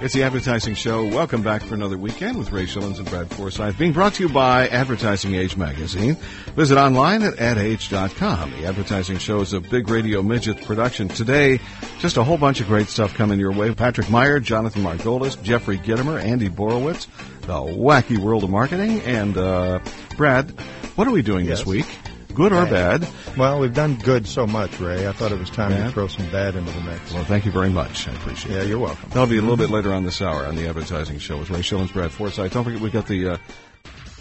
It's the Advertising Show. Welcome back for another weekend with Ray Schillens and Brad Forsythe. Being brought to you by Advertising Age magazine. Visit online at adage.com. The Advertising Show is a big radio midget production. Today, just a whole bunch of great stuff coming your way. Patrick Meyer, Jonathan Margolis, Jeffrey Gitomer, Andy Borowitz, the wacky world of marketing, and uh, Brad. What are we doing Yes. this week? Good or bad? Well, we've done good so much, Ray. I thought it was time Bad? to throw some bad into the mix. Well, thank you very much. I appreciate it. yeah, you're welcome. That'll be a little bit later on this hour on the Advertising Show with Ray Schillens, Brad Forsythe. Don't forget we got the uh,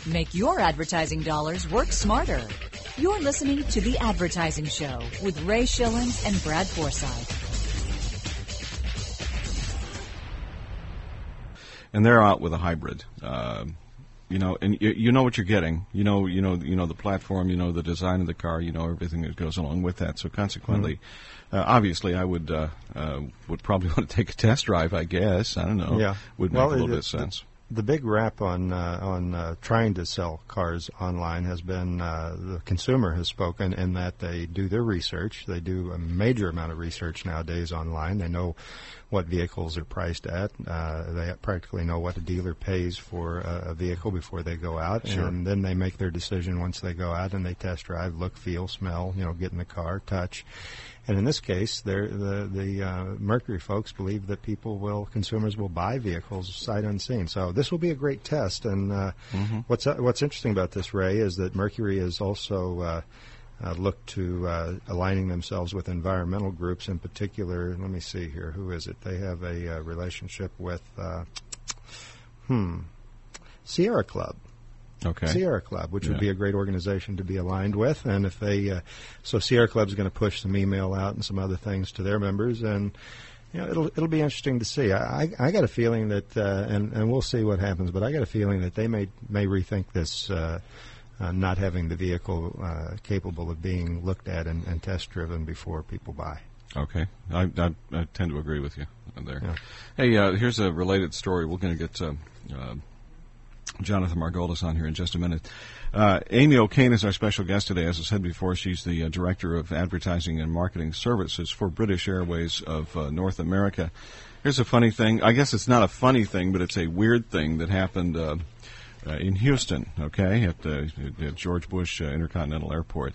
Make your advertising dollars work smarter. You're listening to The Advertising Show with Ray Schillens and Brad Forsythe. and they're out with a hybrid. Uh, you know, and you, you know what you're getting. You know, you know, you know the platform. You know the design of the car. You know everything that goes along with that. So consequently, Mm-hmm. uh, obviously, I would uh, uh, would probably want to take a test drive. I guess I don't know. Yeah. would make Well, a little it- bit of sense. The big rap on uh, on uh, trying to sell cars online has been uh, the consumer has spoken in that they do their research. They do a major amount of research nowadays online. They know what vehicles are priced at. Uh, they practically know what a dealer pays for a, a vehicle before they go out, Sure. and then they make their decision once they go out and they test drive, look, feel, smell, you know, get in the car, touch. And in this case, the the uh, Mercury folks believe that people will, consumers will buy vehicles sight unseen. So this will be a great test. And uh, what's uh, what's interesting about this, Ray, is that Mercury is also uh, looked to uh, aligning themselves with environmental groups. In particular, let me see here, who is it? They have a uh, relationship with, uh, hmm, Sierra Club. Okay. Sierra Club, which Yeah. would be a great organization to be aligned with. And if they, uh, so Sierra Club's going to push some email out and some other things to their members, and you know it'll it'll be interesting to see. I I, I got a feeling that, uh, and and we'll see what happens, but I got a feeling that they may may rethink this. Uh, not having the vehicle uh, capable of being looked at and, and test driven before people buy. Okay, I, I, I tend to agree with you there. Yeah. Hey, uh, here's a related story. We're going to get uh, uh, Jonathan Margolis on here in just a minute. Uh, Amy O'Kane is our special guest today. As I said before, she's the uh, director of advertising and marketing services for British Airways of uh, North America. Here's a funny thing. I guess it's not a funny thing, but it's a weird thing that happened uh, in Houston. Okay, at, uh, at George Bush uh, Intercontinental Airport.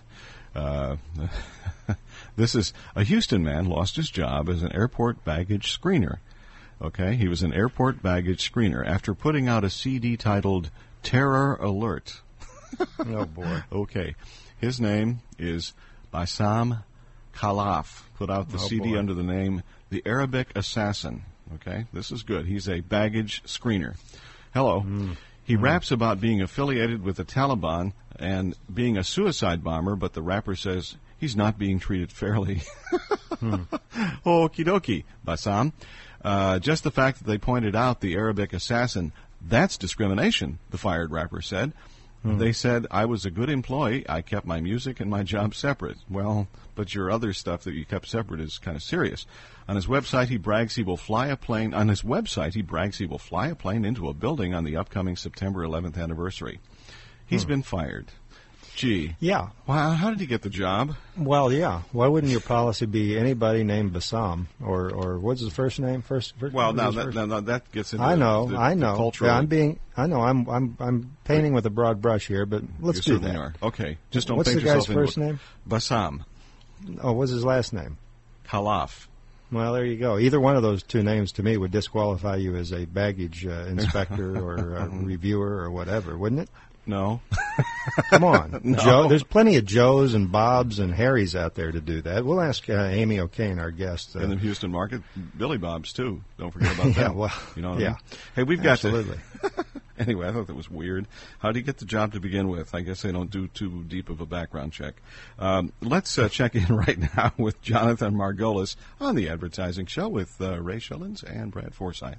Uh, this is a Houston man lost his job as an airport baggage screener. Okay, he was an airport baggage screener after putting out a CD titled Terror Alert. oh boy! Okay, his name is Bassam Khalaf. Put out the Oh, CD boy. under the name The Arabic Assassin. Okay, this is good. He's a baggage screener. Hello. Hmm. He hmm. raps about being affiliated with the Taliban and being a suicide bomber, but the rapper says he's not being treated fairly. Hmm. Okie dokie, Bassam. Uh, just the fact that they pointed out the Arabic assassin, that's discrimination, the fired rapper said. Hmm. They said, I was a good employee. I kept my music and my job separate. Well, but your other stuff that you kept separate is kind of serious. On his website, he brags he will fly a plane. On his website, he brags he will fly a plane into a building on the upcoming September 11th anniversary. He's hmm. been fired. Gee. Yeah. Wow, how did he get the job? Well, yeah. Why wouldn't your policy be anybody named Bassam or or what's his first name? First. first Well, now that, now, now that gets into I know, the, I the know. cultural. Yeah, I'm being, I know, I'm, I'm, I'm painting with a broad brush here, but let's you do that. are. Okay, just don't What's paint the guy's first name? Bassam Oh, what's his last name? Khalaf. Well, there you go. Either one of those two names to me would disqualify you as a baggage uh, inspector or uh reviewer or whatever, wouldn't it? No, Come on, No. Joe. There's plenty of Joes and Bobs and Harrys out there to do that. We'll ask uh, Amy O'Kane, our guest. Uh, in the Houston market, Billy Bob's too. Don't forget about Yeah, that. well, you know. What I yeah. mean? Hey, we've got to. Absolutely. Anyway, I thought that was weird. How do you get the job to begin with? I guess they don't do too deep of a background check. Um, let's uh, check in right now with Jonathan Margolis on the Advertising Show with uh, Ray Schilens and Brad Forsythe.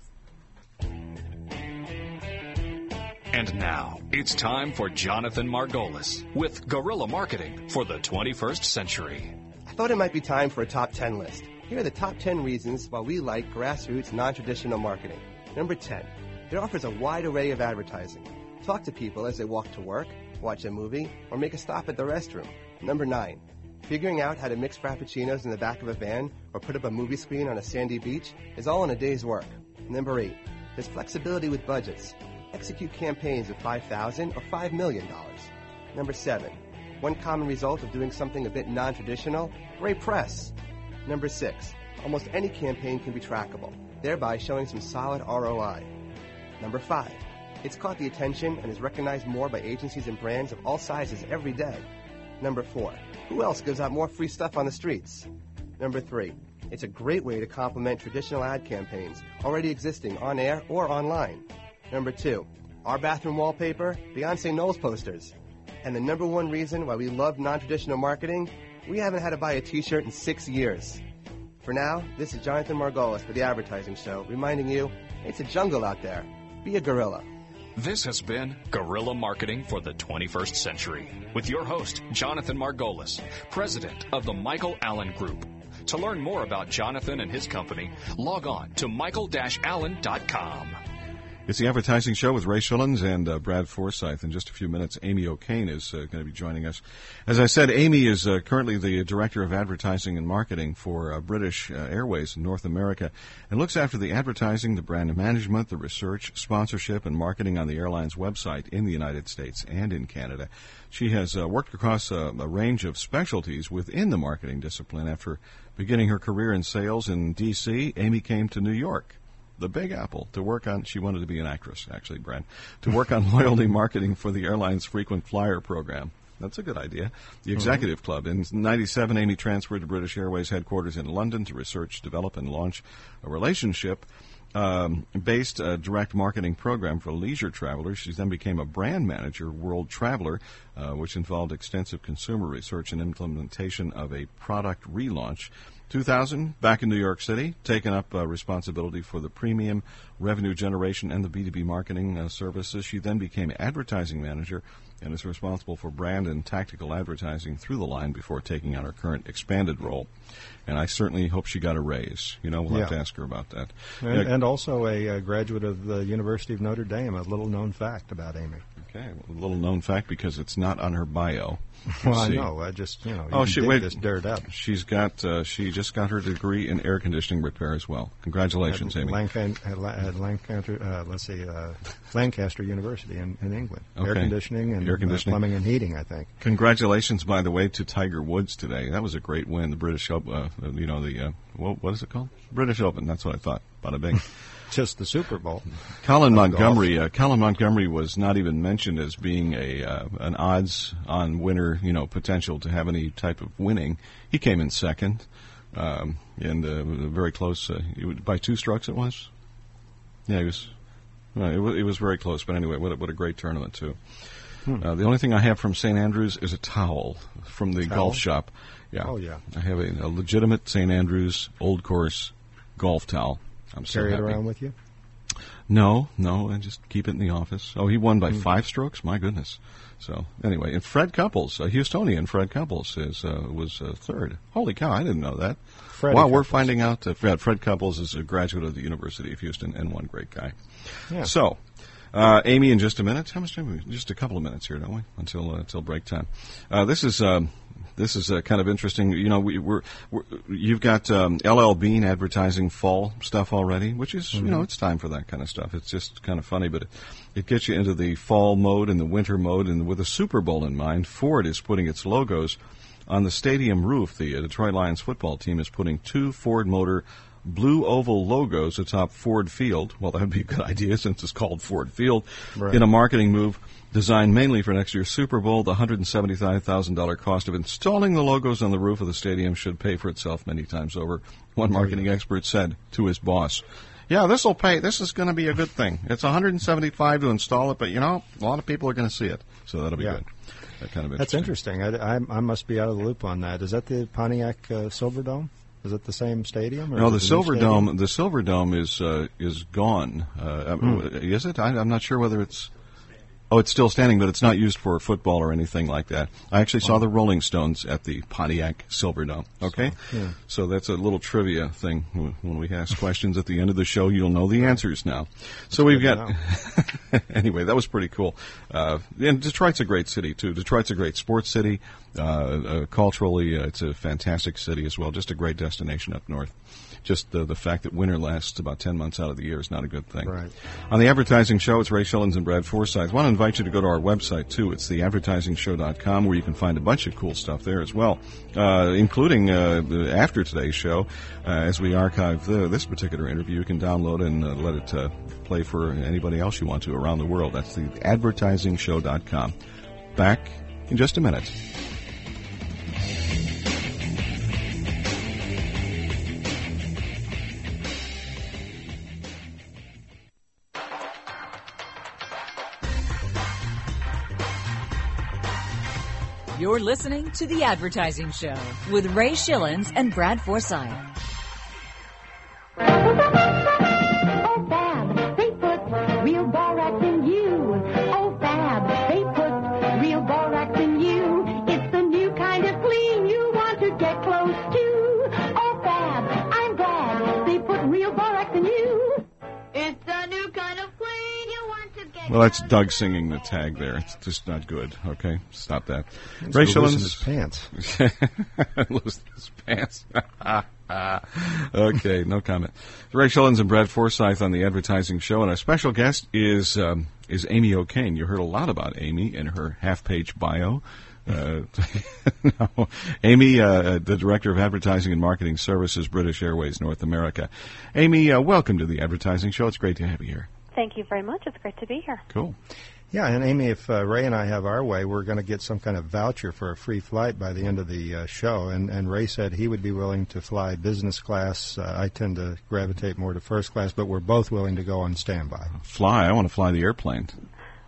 And now it's time for Jonathan Margolis with Guerrilla Marketing for the 21st Century. I thought it might be time for a top 10 list. Here are the top 10 reasons why we like grassroots non-traditional marketing. Number 10. It offers a wide array of advertising. Talk to people as they walk to work, watch a movie, or make a stop at the restroom. Number 9. Figuring out how to mix frappuccinos in the back of a van or put up a movie screen on a sandy beach is all in a day's work. Number 8. There's flexibility with budgets. Execute campaigns of $5,000 or $5 million. Number 7. One common result of doing something a bit non-traditional, great press. Number 6. Almost any campaign can be trackable, thereby showing some solid ROI. Number 5. It's caught the attention and is recognized more by agencies and brands of all sizes every day. Number 4. Who else gives out more free stuff on the streets? Number 3. It's a great way to complement traditional ad campaigns already existing on air or online. Number 2. Our bathroom wallpaper, Beyonce Knowles posters. And the number one reason why we love non-traditional marketing, we haven't had to buy a t-shirt in six years. For now, this is Jonathan Margolis for The Advertising Show, reminding you, it's a jungle out there. Be a gorilla. This has been Guerrilla Marketing for the 21st Century with your host, Jonathan Margolis, president of the Michael Alan Group. To learn more about Jonathan and his company, log on to michael-alan.com. It's the advertising show with Ray Schillens and uh, Brad Forsythe. In just a few minutes, Amy O'Kane is uh, going to be joining us. As I said, Amy is uh, currently the director of advertising and marketing for uh, British uh, Airways in North America and looks after the advertising, the brand management, the research, sponsorship, and marketing on the airline's website in the United States and in Canada. She has uh, worked across a, a range of specialties within the marketing discipline. After beginning her career in sales in D.C., Amy came to New York the Big Apple to work on. She wanted to be an actress, actually, Brad, to work on loyalty marketing for the airline's frequent flyer program. That's a good idea. The Executive Club. In 97, Amy transferred to British Airways headquarters in London to research, develop, and launch a relationship um, based uh, direct marketing program for leisure travelers. She then became a brand manager, World Traveler, uh, which involved extensive consumer research and implementation of a product relaunch. 2000, back in New York City, taking up uh, responsibility for the premium revenue generation and the B2B marketing uh, services. She then became advertising manager and is responsible for brand and tactical advertising through the line before taking on her current expanded role. And I certainly hope she got a raise. You know, we'll Yeah. have to ask her about that. And, and also a, uh graduate of the University of Notre Dame. A little known fact about Amy. Okay, a little known fact because it's not on her bio. Well, I know. I just you know. You Oh, she wait. this dirt up. She's got. Uh, she just got her degree in air conditioning repair as well. Congratulations, at Amy. Lancan- at, Lancaster, uh, let's see, uh, Lancaster University in, in England. Air conditioning and Air uh, conditioning. plumbing and heating, I think. Congratulations, by the way, to Tiger Woods today. That was a great win. The British Open. Uh, you know the uh, what, what is it called? British Open. That's what I thought. Bada bing. Just the Super Bowl. Colin Montgomerie. Uh, Colin Montgomerie was not even mentioned as being a uh, an odds-on winner. You know, potential to have any type of winning. He came in second, um, and uh, very close uh, by two strokes. It was. Yeah, he was. It, was it was very close, but anyway, what a, what a great tournament too. Uh, the only thing I have from St. Andrews is a towel from the Towel? golf shop. Yeah. Oh, yeah. I have a, a legitimate St. Andrews old course golf towel. I'm so Carry it around with you. No, no, and just keep it in the office. Oh, he won by five strokes. My goodness. So anyway, and Fred Couples, a Houstonian Fred Couples, is uh, was uh, third. Holy cow! I didn't know that. Freddie wow, we're finding out that Fred, Fred Couples is a graduate of the University of Houston and one great guy. Yeah. So, uh, Amy, in just a minute. How much time? Just a couple of minutes here, don't we? Until uh, until break time. Uh, this is um, this is uh, kind of interesting. You know, we, we're, we're you've got um, LL Bean advertising fall stuff already, which is you know it's time for that kind of stuff. It's just kind of funny, but it, it gets you into the fall mode and the winter mode, and with a Super Bowl in mind, Ford is putting its logos on the stadium roof. The uh, Detroit Lions football team is putting two Ford Motor blue oval logos atop Ford Field. Well, that would be a good idea since it's called Ford Field. Right. In a marketing move designed mainly for next year's Super Bowl, the $175,000 cost of installing the logos on the roof of the stadium should pay for itself many times over. One marketing expert said to his boss. Yeah, this will pay. This is going to be a good thing. It's 175 to install it, but you know, a lot of people are going to see it, so that'll be Yeah. good. That kind of That's interesting. I, I, I must be out of the loop on that. Is that the Pontiac uh, Silverdome? Is it the same stadium? Or No, the it a new Silver? Dome. The Silver Dome is uh, is gone. Uh, Hmm. Is it? I, I'm not sure whether it's. Oh, it's still standing, but it's not used for football or anything like that. I actually saw the Rolling Stones at the Pontiac Silverdome. Okay, so, yeah. so that's a little trivia thing. When we ask questions at the end of the show, you'll know the answers now. So we've got. anyway, that was pretty cool. Uh, and Detroit's a great city too. Detroit's a great sports city. Uh, uh, culturally, uh, it's a fantastic city as well. Just a great destination up north just the, the fact that winter lasts about 10 months out of the year is not a good thing. Right. On the advertising show, it's Ray Schilens and Brad Forsythe. I want to invite you to go to our website, too. It's theadvertisingshow.com, where you can find a bunch of cool stuff there as well, uh, including uh, after today's show. Uh, as we archive the, this particular interview, you can download and uh, let it uh, play for anybody else you want to around the world. That's the advertisingshow.com. Back in just a minute. You're listening to The Advertising Show with Ray Schilens and Brad Forsythe. Well, that's Doug singing the tag there. It's just not good. Okay, stop that. He's Ray Schilens. his pants. loosen his pants. okay, no comment. Ray Schilens and Brad Forsythe on the advertising show, and our special guest is um, is Amy O'Kane. You heard a lot about Amy in her half-page bio. Uh, no. Amy, uh, the Director of Advertising and Marketing Services, British Airways North America. Amy, uh, welcome to the Advertising Show. It's great to have you here. Thank you very much. It's great to be here. Cool. Yeah, and Amy, if uh, Ray and I have our way, we're going to get some kind of voucher for a free flight by the end of the uh, show. And, and Ray said he would be willing to fly business class. Uh, I tend to gravitate more to first class, but we're both willing to go on standby. Fly? I want to fly the airplane.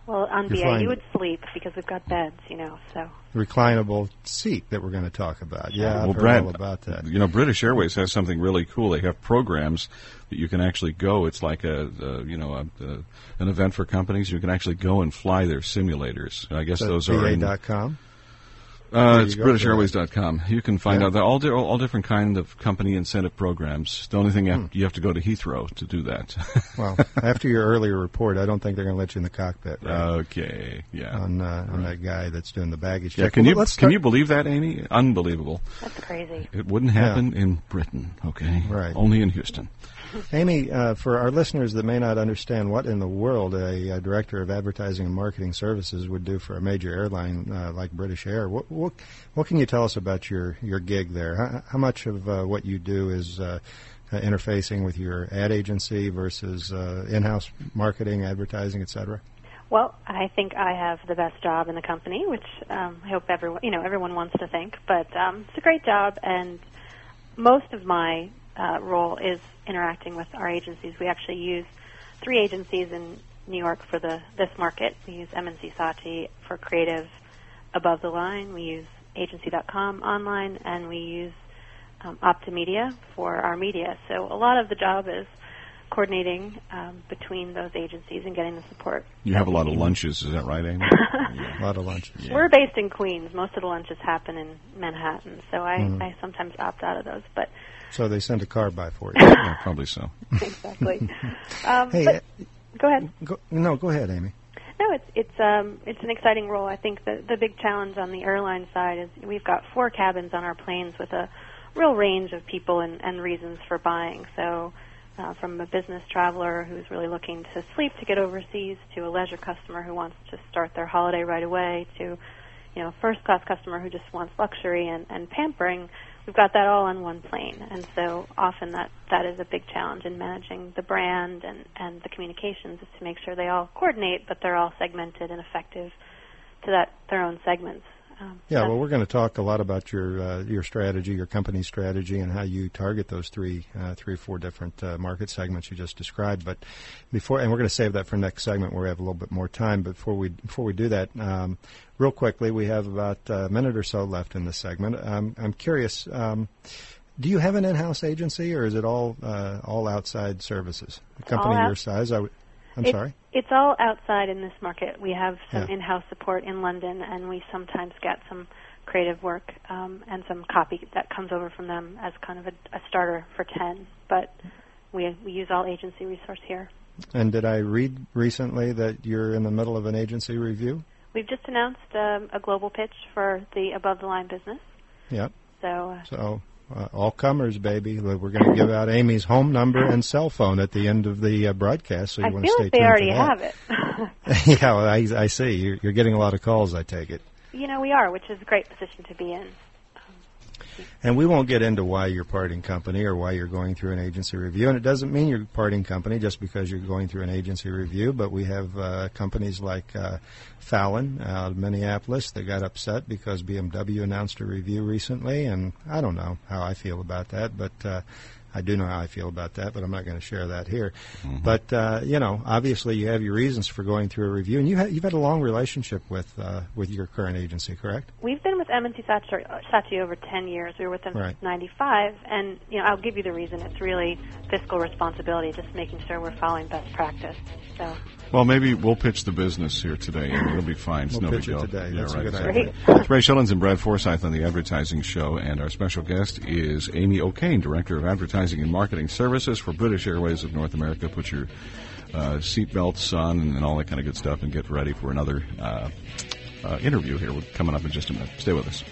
Well, on You're BA, you would sleep because we've got beds, you know. So reclinable seat that we're going to talk about. Yeah, well, I've Brad, about that. You know, British Airways has something really cool. They have programs that you can actually go. It's like a, a you know a, a, an event for companies. You can actually go and fly their simulators. I guess those are in, com. Uh, it's BritishAirways.com. You can find yeah. out all di- all different kind of company incentive programs. The only thing you have, hmm. you have to go to Heathrow to do that. well, after your earlier report, I don't think they're going to let you in the cockpit. Right? Okay, yeah. On uh, on that guy that's doing the baggage. Yeah, check. can well, you can you believe that, Amy? Unbelievable. That's crazy. It wouldn't happen yeah. in Britain. Okay, right? Only in Houston. Amy, uh, for our listeners that may not understand what in the world a, a, director of advertising and marketing services would do for a major airline uh, like British Air, what, what, what can you tell us about your your gig there? How, how much of uh, what you do is uh, interfacing with your ad agency versus uh, in-house marketing, advertising, et cetera? Well, I think I have the best job in the company, which um, I hope everyone you know everyone wants to think. But um, it's a great job, and most of my uh, role is interacting with our agencies. We actually use three agencies in New York for the this market. We use M&C Saatchi for creative above the line. We use agency.com online, and we use um, Optimedia for our media. So a lot of the job is coordinating um, between those agencies and getting the support. You have a lot of lunches, is that right, Amy? yeah. A lot of lunches. Yeah. We're based in Queens. Most of the lunches happen in Manhattan, so I, mm-hmm. I sometimes opt out of those. But so they send a car by for you. yeah, probably so. exactly. Um, hey, uh, go ahead. Go, no, go ahead, Amy. No, it's it's um it's an exciting role. I think the the big challenge on the airline side is we've got four cabins on our planes with a real range of people and, and reasons for buying. So. Uh, from a business traveler who's really looking to sleep to get overseas, to a leisure customer who wants to start their holiday right away, to you know, first class customer who just wants luxury and, and pampering we've got that all on one plane, and so often that that is a big challenge in managing the brand and and the communications is to make sure they all coordinate, but they're all segmented and effective to that their own segments. Um, yeah, well, we're going to talk a lot about your uh, your strategy, your company strategy, and how you target those three, uh, three or four different uh, market segments you just described. But before, and we're going to save that for next segment where we have a little bit more time. But before we before we do that, um, real quickly, we have about a minute or so left in this segment. Um, I'm curious. Um, do you have an in-house agency, or is it all uh, all outside services? A company your size, I would. I'm It- sorry. It's all outside in this market. We have some Yeah. in-house support in London, and we sometimes get some creative work um, and some copy that comes over from them as kind of a, a starter for 10. But we, we use all agency resource here. And did I read recently that you're in the middle of an agency review? We've just announced um, a global pitch for the above the line business. Yep. So uh, So uh, all comers, baby. We're going to give out Amy's home number and cell phone at the end of the uh, broadcast. So you I want to stay like they tuned already have it. yeah, well, I, I see. You're, you're getting a lot of calls. I take it. you know, we are, which is a great position to be in. And we won't get into why you're parting company or why you're going through an agency review. And it doesn't mean you're parting company just because you're going through an agency review. But we have uh, companies like uh, Fallon out of Minneapolis that got upset because BMW announced a review recently. And I don't know how I feel about that, but uh, I do know how I feel about that. But I'm not going to share that here. But uh, you know, obviously, you have your reasons for going through a review, and you ha- you've had a long relationship with uh, with your current agency, correct? We've been with M&C Saatchi, Saatchi over 10 years. We were with them Right. since 95. And, you know, I'll give you the reason. It's really fiscal responsibility, just making sure we're following best practice. So, Well, maybe we'll pitch the business here today, and it'll be fine. It's We'll no pitch big deal. today. Yeah, That's a right, good exactly. idea. It's Ray Schilens and Brad Forsythe on the Advertising Show, and our special guest is Amy O'Kane, Director of Advertising and Marketing Services for British Airways of North America. Put your uh, seatbelts on and, and all that kind of good stuff, and get ready for another uh, uh, interview here. We're coming up in just a minute. Stay with us.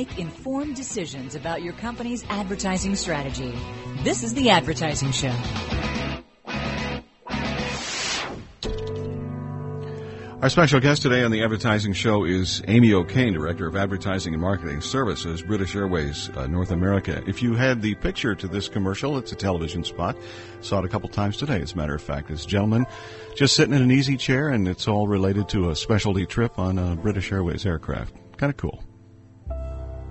Make informed decisions about your company's advertising strategy. This is The Advertising Show. Our special guest today on the Advertising Show is Amy O'Kane, Director of Advertising and Marketing Services, British Airways uh, North America. If you had the picture to this commercial, it's a television spot. Saw it a couple times today, as a matter of fact. This gentleman just sitting in an easy chair, and it's all related to a specialty trip on a British Airways aircraft. Kind of cool.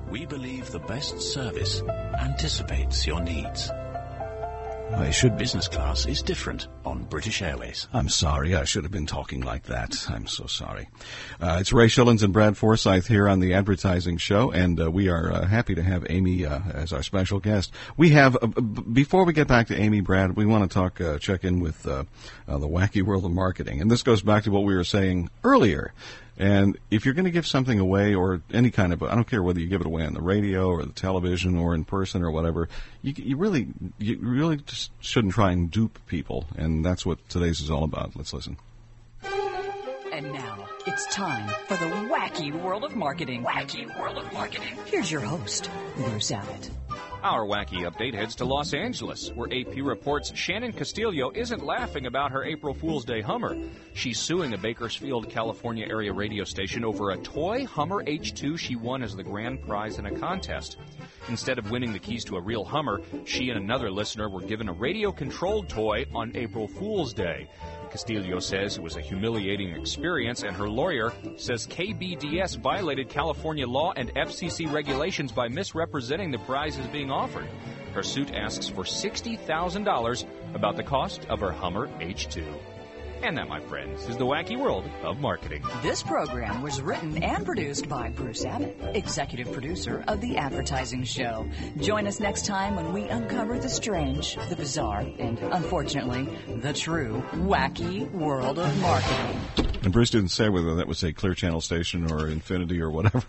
We believe the best service anticipates your needs. I should. Business class is different on British Airways. I'm sorry. I should have been talking like that. I'm so sorry. Uh, it's Ray Schilens and Brad Forsythe here on the Advertising Show, and uh, we are uh, happy to have Amy uh, as our special guest. We have, uh, b- before we get back to Amy, Brad, we want to talk, uh, check in with the wacky world of marketing. And this goes back to what we were saying earlier. And if you're going to give something away or any kind of, I don't care whether you give it away on the radio or the television or in person or whatever, you, you really, you really just shouldn't try and dupe people. And that's what today's is all about. Let's listen. And now it's time for the wacky world of marketing. Wacky world of marketing. Here's your host, Bruce Abbott. Our wacky update heads to Los Angeles, where AP reports Shannon Castillo isn't laughing about her April Fool's Day Hummer. She's suing a Bakersfield, California area radio station over a toy Hummer H2 she won as the grand prize in a contest. Instead of winning the keys to a real Hummer, she and another listener were given a radio controlled toy on April Fool's Day. Castillo says it was a humiliating experience, and her lawyer says KBDS violated California law and FCC regulations by misrepresenting the prizes being offered. Her suit asks for $60,000 about the cost of her Hummer H2. And that, my friends, is the wacky world of marketing. This program was written and produced by Bruce Abbott, executive producer of The Advertising Show. Join us next time when we uncover the strange, the bizarre, and unfortunately, the true wacky world of marketing. And Bruce didn't say whether that was a Clear Channel station or Infinity or whatever.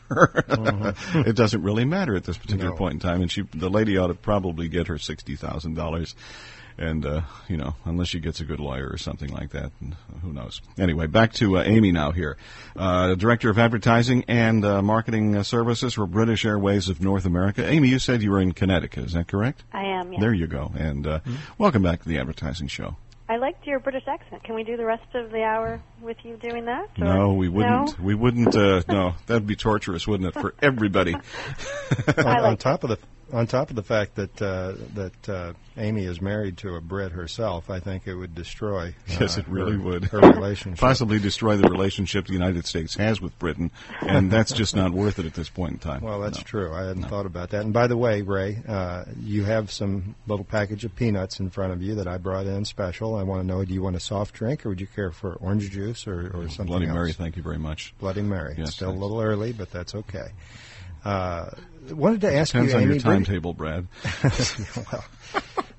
Uh-huh. it doesn't really matter at this particular No. point in time. And she, the lady ought to probably get her sixty thousand dollars. And uh, you know, unless she gets a good lawyer or something like that, and who knows? Anyway, back to uh, Amy now here, uh, director of advertising and uh, marketing uh, services for British Airways of North America. Amy, you said you were in Connecticut. Is that correct? I am, yes. There you go. And uh, welcome back to the advertising show. I liked your British accent. Can we do the rest of the hour with you doing that? or- No, we wouldn't. No? We wouldn't. Uh, no, that'd be torturous, wouldn't it, for everybody? on, on top of the on top of the fact that uh, that uh, Amy is married to a Brit herself, I think it would destroy. Yes, uh, it really her, would. her relationship. Possibly destroy the relationship the United States has with Britain, and that's just not worth it at this point in time. Well, that's No. true. I hadn't thought about that. And by the way, Ray, uh, you have some little package of peanuts in front of you that I brought in special. I want to know: Do you want a soft drink, or would you care for orange juice or, or something Bloody else? Mary, thank you very much. Bloody Mary. Yes, still thanks. a little early, but that's okay. Uh, wanted to ask Depends you, on Amy. your British- timetable, Brad. well,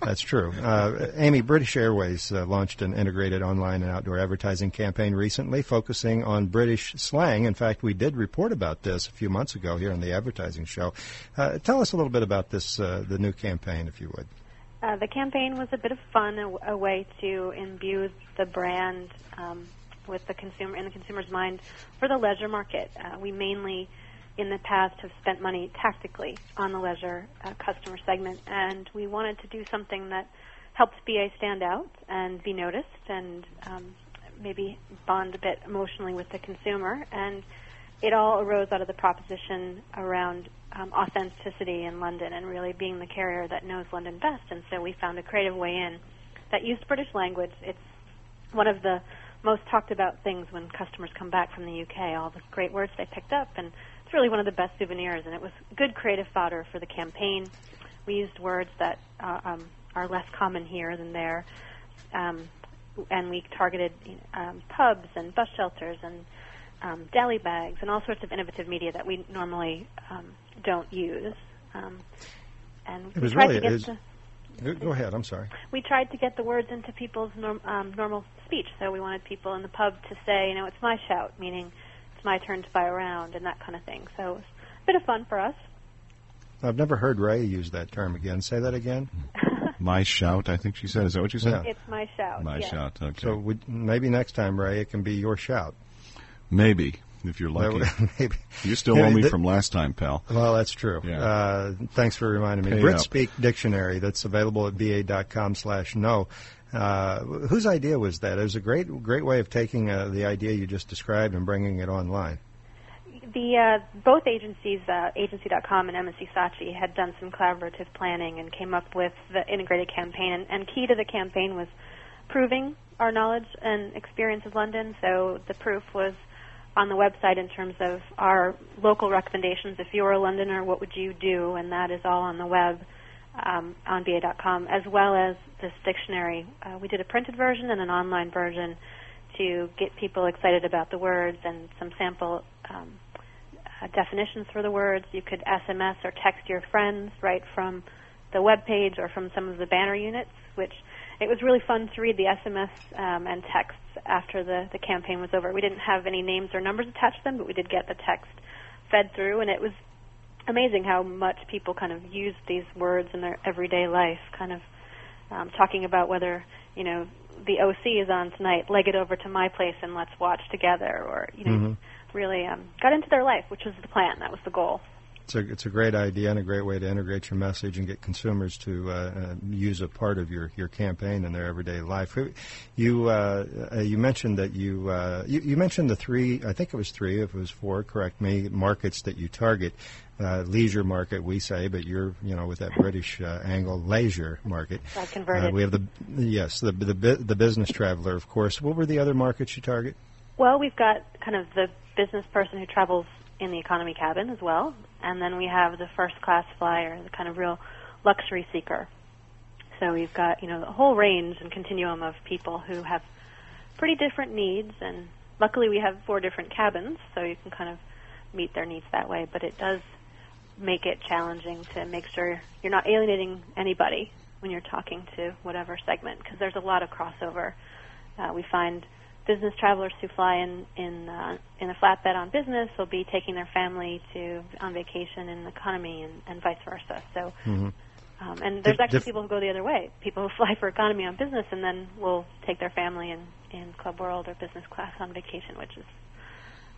that's true. Uh, Amy, British Airways uh, launched an integrated online and outdoor advertising campaign recently focusing on British slang. In fact, we did report about this a few months ago here on the advertising show. Uh, tell us a little bit about this, uh, the new campaign, if you would. Uh, the campaign was a bit of fun, a, a way to imbue the brand um, with the consumer in the consumer's mind for the leisure market. Uh, we mainly, in the past, have spent money tactically on the leisure uh, customer segment, and we wanted to do something that helps BA stand out and be noticed, and um, maybe bond a bit emotionally with the consumer. And it all arose out of the proposition around um, authenticity in London and really being the carrier that knows London best. And so we found a creative way in that used British language. It's one of the most talked about things when customers come back from the UK, all the great words they picked up. And it's really one of the best souvenirs. And it was good creative fodder for the campaign. We used words that uh, um, are less common here than there. Um, and we targeted um, pubs and bus shelters and um, deli bags and all sorts of innovative media that we normally um, don't use. Um, and It we was tried really- to get the, Go- Go ahead. I'm sorry. we tried to get the words into people's norm, um, normal speech. So we wanted people in the pub to say, you know, it's my shout, meaning it's my turn to buy around and that kind of thing. So it was a bit of fun for us. I've never heard Ray use that term again. Say that again. My shout, I think she said. Is that what you said? It's my shout. My yes. shout. Okay. So would, maybe next time, Ray, it can be your shout. Maybe if you're lucky. maybe. You still Yeah, owe me the- from last time, pal. Well, that's true. Yeah. Uh, thanks for reminding me. Pay Brit up. Speak Dictionary that's available at ba.com slash no. Uh, whose idea was that? It was a great, great way of taking uh, the idea you just described and bringing it online. The uh, both agencies, uh, Agency.com and M&C Saatchi, had done some collaborative planning and came up with the integrated campaign. And, and key to the campaign was proving our knowledge and experience of London. So the proof was on the website in terms of our local recommendations. If you were a Londoner, what would you do? And that is all on the web um, on BA.com, as well as this dictionary. Uh, we did a printed version and an online version to get people excited about the words and some sample um, uh, definitions for the words. You could SMS or text your friends right from the web page or from some of the banner units, which it was really fun to read the SMS um, and texts after the, the campaign was over. We didn't have any names or numbers attached to them, but we did get the text fed through, and it was amazing how much people kind of use these words in their everyday life, kind of um, talking about whether, you know, the OC is on tonight, leg it over to my place and let's watch together, or, you know, Mhm. really um, got into their life, which was the plan. That was the goal. It's a, it's a great idea and a great way to integrate your message and get consumers to uh, uh, use a part of your, your campaign in their everyday life. You uh, uh, you mentioned that you, uh, you you mentioned the three I think it was three if it was four correct me markets that you target. Uh, leisure market we say, but you're you know with that British uh, angle leisure market. I converted. Uh, we have the yes the the the business traveler of course. What were the other markets you target? Well, we've got kind of the business person who travels in the economy cabin as well, and then we have the first class flyer, the kind of real luxury seeker. So we've got you know the whole range and continuum of people who have pretty different needs, and luckily we have four different cabins, so you can kind of meet their needs that way. But it does make it challenging to make sure you're not alienating anybody when you're talking to whatever segment, because there's a lot of crossover. Uh, we find business travelers who fly in in uh, in a flatbed on business will be taking their family to on vacation in economy and, and vice versa. So, um, and there's actually people who go the other way. People who fly for economy on business and then will take their family in in Club World or business class on vacation, which is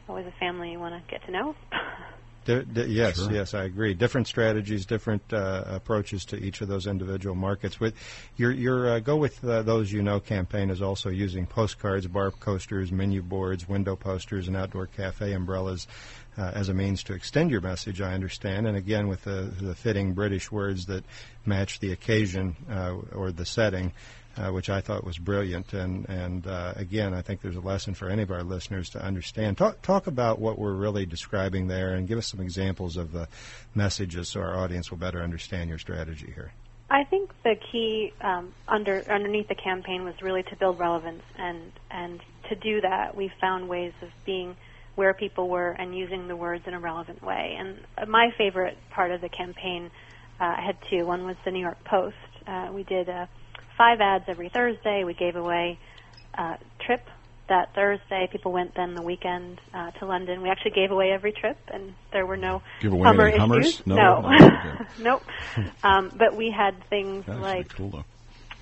always a family you want to get to know. Yes, Sure. yes, I agree. Different strategies, different uh, approaches to each of those individual markets. With your your uh, go with uh, those you know campaign is also using postcards, bar coasters, menu boards, window posters, and outdoor cafe umbrellas uh, as a means to extend your message. I understand, and again with the the fitting British words that match the occasion uh, or the setting uh, which I thought was brilliant. And and uh, again, I think there's a lesson for any of our listeners to understand. Talk talk about what we're really describing there, and give us some examples of the messages so our audience will better understand your strategy here. I think the key um, under underneath the campaign was really to build relevance, and and to do that, we found ways of being where people were and using the words in a relevant way. And my favorite part of the campaign, uh, I had two. One was the New York Post. Uh, we did uh, five ads every Thursday. We gave away uh, trip that Thursday. People went then the weekend uh, to London. We actually gave away every trip, and there were no Give away Hummer Hummers? No? no, Oh, nope. Um, but we had things That's like cool,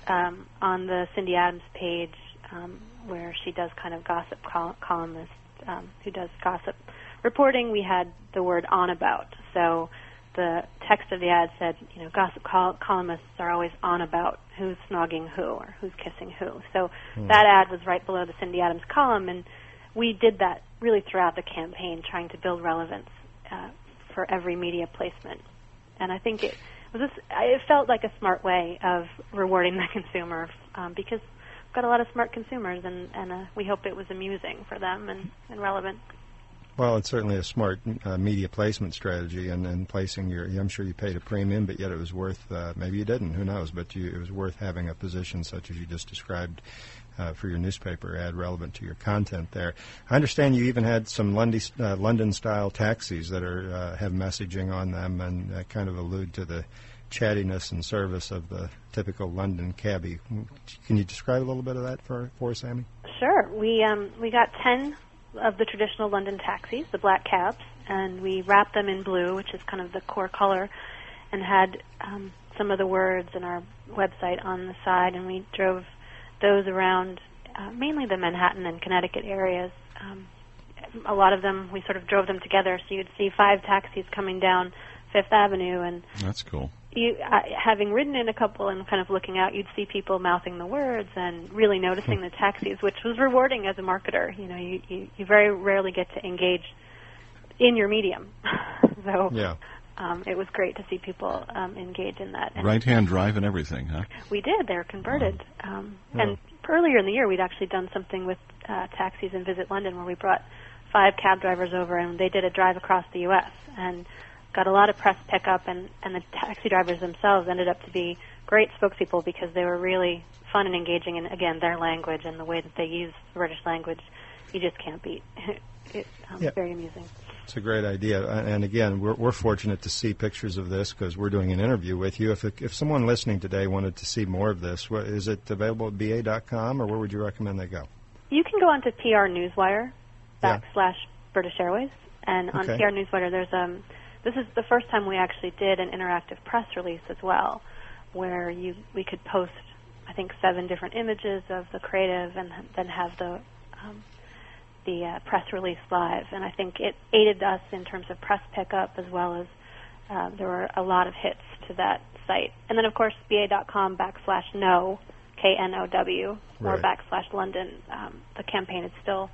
um, on the Cindy Adams page um, where she does kind of gossip col- columnist um, who does gossip reporting. We had the word on about. So the text of the ad said, you know, gossip col- columnists are always on about who's snogging who or who's kissing who. So that ad was right below the Cindy Adams column, and we did that really throughout the campaign, trying to build relevance uh, for every media placement. And I think it was this, it felt like a smart way of rewarding the consumer um, because we've got a lot of smart consumers, and, and uh, we hope it was amusing for them and, and relevant. Well, it's certainly a smart uh, media placement strategy, and, and placing your. I'm sure you paid a premium, but yet it was worth. Uh, maybe you didn't. Who knows? But you, it was worth having a position such as you just described uh, for your newspaper ad, relevant to your content. There, I understand you even had some uh, London-style taxis that are uh, have messaging on them and uh, kind of allude to the chattiness and service of the typical London cabbie. Can you describe a little bit of that for for Sammy? Sure. We um, we got ten of the traditional London taxis, the black cabs, and we wrapped them in blue, which is kind of the core color, and had um, some of the words in our website on the side, and we drove those around uh, mainly the Manhattan and Connecticut areas. Um, a lot of them, we sort of drove them together, so you'd see five taxis coming down Fifth Avenue, and That's cool. You uh, having ridden in a couple and kind of looking out, you'd see people mouthing the words and really noticing the taxis, which was rewarding as a marketer. You know, you you, you very rarely get to engage in your medium, so Yeah. um, it was great to see people um, engage in that. And Right hand drive and everything, huh? we did. They were converted. Um, And earlier in the year, we'd actually done something with uh, taxis in Visit London, where we brought five cab drivers over, and they did a drive across the U.S. and got a lot of press pickup. And and the taxi drivers themselves ended up to be great spokespeople because they were really fun and engaging in again their language and the way that they use the British language. You just can't beat. It's um, Yeah. very amusing. It's a great idea, and and again, we're, we're fortunate to see pictures of this because we're doing an interview with you. If if someone listening today wanted to see more of this, what, is it available at ba.com, or where would you recommend they go? You can go onto PR Newswire Yeah. backslash British Airways, and on Okay. PR Newswire there's um this is the first time we actually did an interactive press release as well, where you we could post I think seven different images of the creative and then have the um, the uh, press release live, and I think it aided us in terms of press pickup as well as uh, there were a lot of hits to that site. And then of course ba.com backslash no K N O W or Right. backslash London. Um, the campaign is still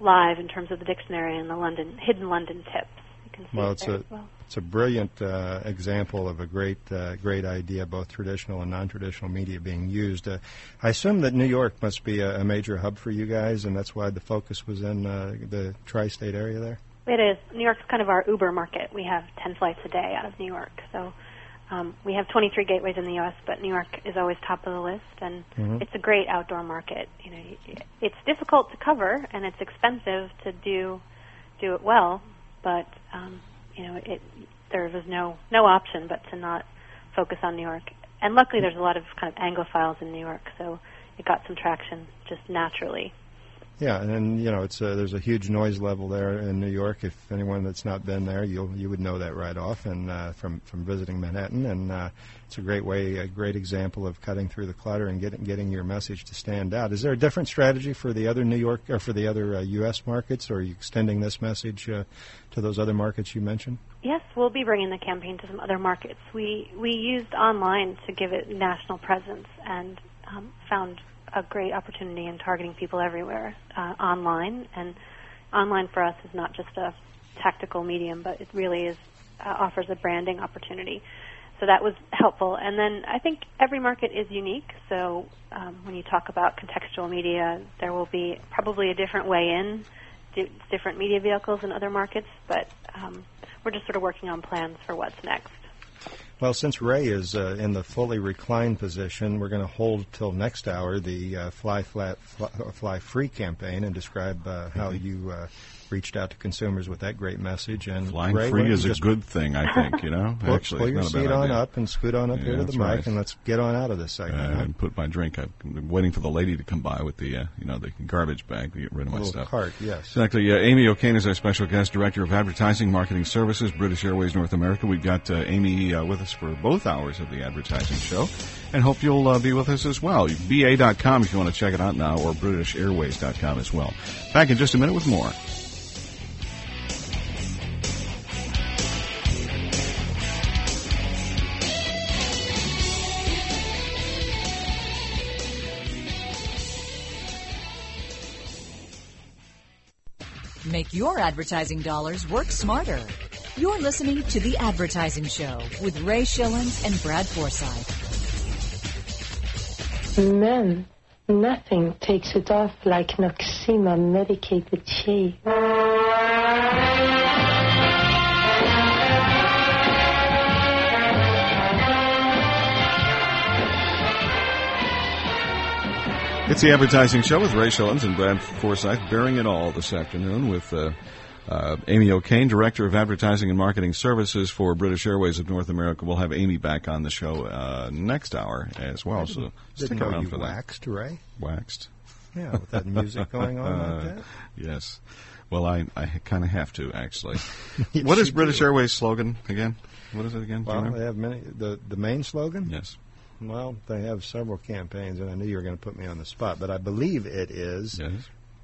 live in terms of the dictionary and the London hidden London tips. You can see Well, it's a well. it's a brilliant uh, example of a great uh, great idea, both traditional and non-traditional media being used. Uh, I assume that New York must be a, a major hub for you guys, and that's why the focus was in uh, the tri-state area there. It is. New York's kind of our Uber market. We have 10 flights a day out of New York. So um, we have 23 gateways in the U.S., but New York is always top of the list, and Mhm. it's a great outdoor market. You know, it's difficult to cover, and it's expensive to do do it well, but um, you know, it there was no no option but to not focus on New York. And luckily, there's a lot of kind of Anglophiles in New York, so it got some traction just naturally. Yeah, and, then you know it's uh, there's a huge noise level there in New York. If anyone that's not been there, you'll you would know that right off, and uh, from from visiting Manhattan, and uh, it's a great way, a great example of cutting through the clutter and getting getting your message to stand out. Is there a different strategy for the other New York or for the other uh, U.S. markets, or are you extending this message uh, to those other markets you mentioned? Yes, we'll be bringing the campaign to some other markets. We we used online to give it national presence and um, found a great opportunity in targeting people everywhere uh, online. And online for us is not just a tactical medium, but it really is uh, offers a branding opportunity. So that was helpful. And then I think every market is unique. So um, when you talk about contextual media, there will be probably a different way in, di- different media vehicles in other markets. But um, we're just sort of working on plans for what's next. Well, since Ray is uh, in the fully reclined position, we're going to hold till next hour the uh, Fly Flat Fly, Fly Free campaign and describe uh, how you uh, reached out to consumers with that great message. And Flying Ray, free is a good thing, I think. You know, pull, actually, pull your seat on idea. up and scoot on up Yeah, here to the mic, right. and let's get on out of this Uh, segment. huh? and put my drink. I'm waiting for the lady to come by with the, uh, you know, the garbage bag to get rid of my stuff. cart, yes. Exactly. Uh, Amy O'Kane is our special guest, director of advertising, marketing services, British Airways North America. We've got uh, Amy uh, with us for both hours of the advertising show, and hope you'll uh, be with us as well. BA.com if you want to check it out now, or BritishAirways.com as well. Back in just a minute with more. Your advertising dollars work smarter. You're listening to The Advertising Show with Ray Schilens and Brad Forsythe. Men, nothing takes it off like Noxzema medicated shave. It's the advertising show with Ray Schilens and Brad Forsythe, bearing it all this afternoon with uh, uh, Amy O'Kane, Director of Advertising and Marketing Services for British Airways of North America. We'll have Amy back on the show uh, next hour as well, so stick around you for that. waxed, Ray. Waxed. Yeah, with that music going on like that. Yes. Well, I, I kind of have to, actually. What is British do. Airways slogan again? What is it again? You Well, they have many. The the main slogan. Yes. Well, they have several campaigns, and I knew you were going to put me on the spot, but I believe it is Yes.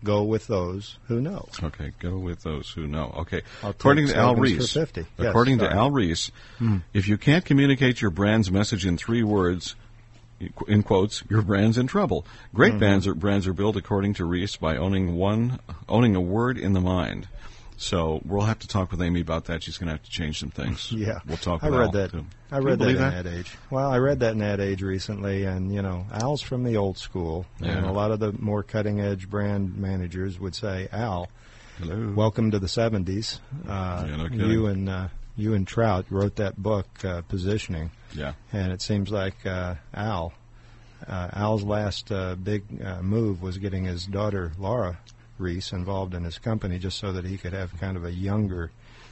"Go with those who know." Okay, go with those who know. Okay, according to Al Ries, 50. Yes, according to. Hmm. Al Ries, if you can't communicate your brand's message in three words, in quotes, your brand's in trouble. Great Mm-hmm. brands are brands are built according to Ries by owning one, owning a word in the mind. So we'll have to talk with Amy about that. She's going to have to change some things. Yeah, we'll talk. I read Al, that. too. I read that in that? Age. Well, I read that in Ad Age recently, and you know, Al's from the old school, and a lot of the more cutting edge brand managers would say, "Al, Hello. welcome to the '70s." Uh, Yeah, no you and uh, you and Trout wrote that book, uh, Positioning, yeah. and it seems like uh, Al, uh, Al's last uh, big uh, move was getting his daughter Laura Ries involved in his company, just so that he could have kind of a younger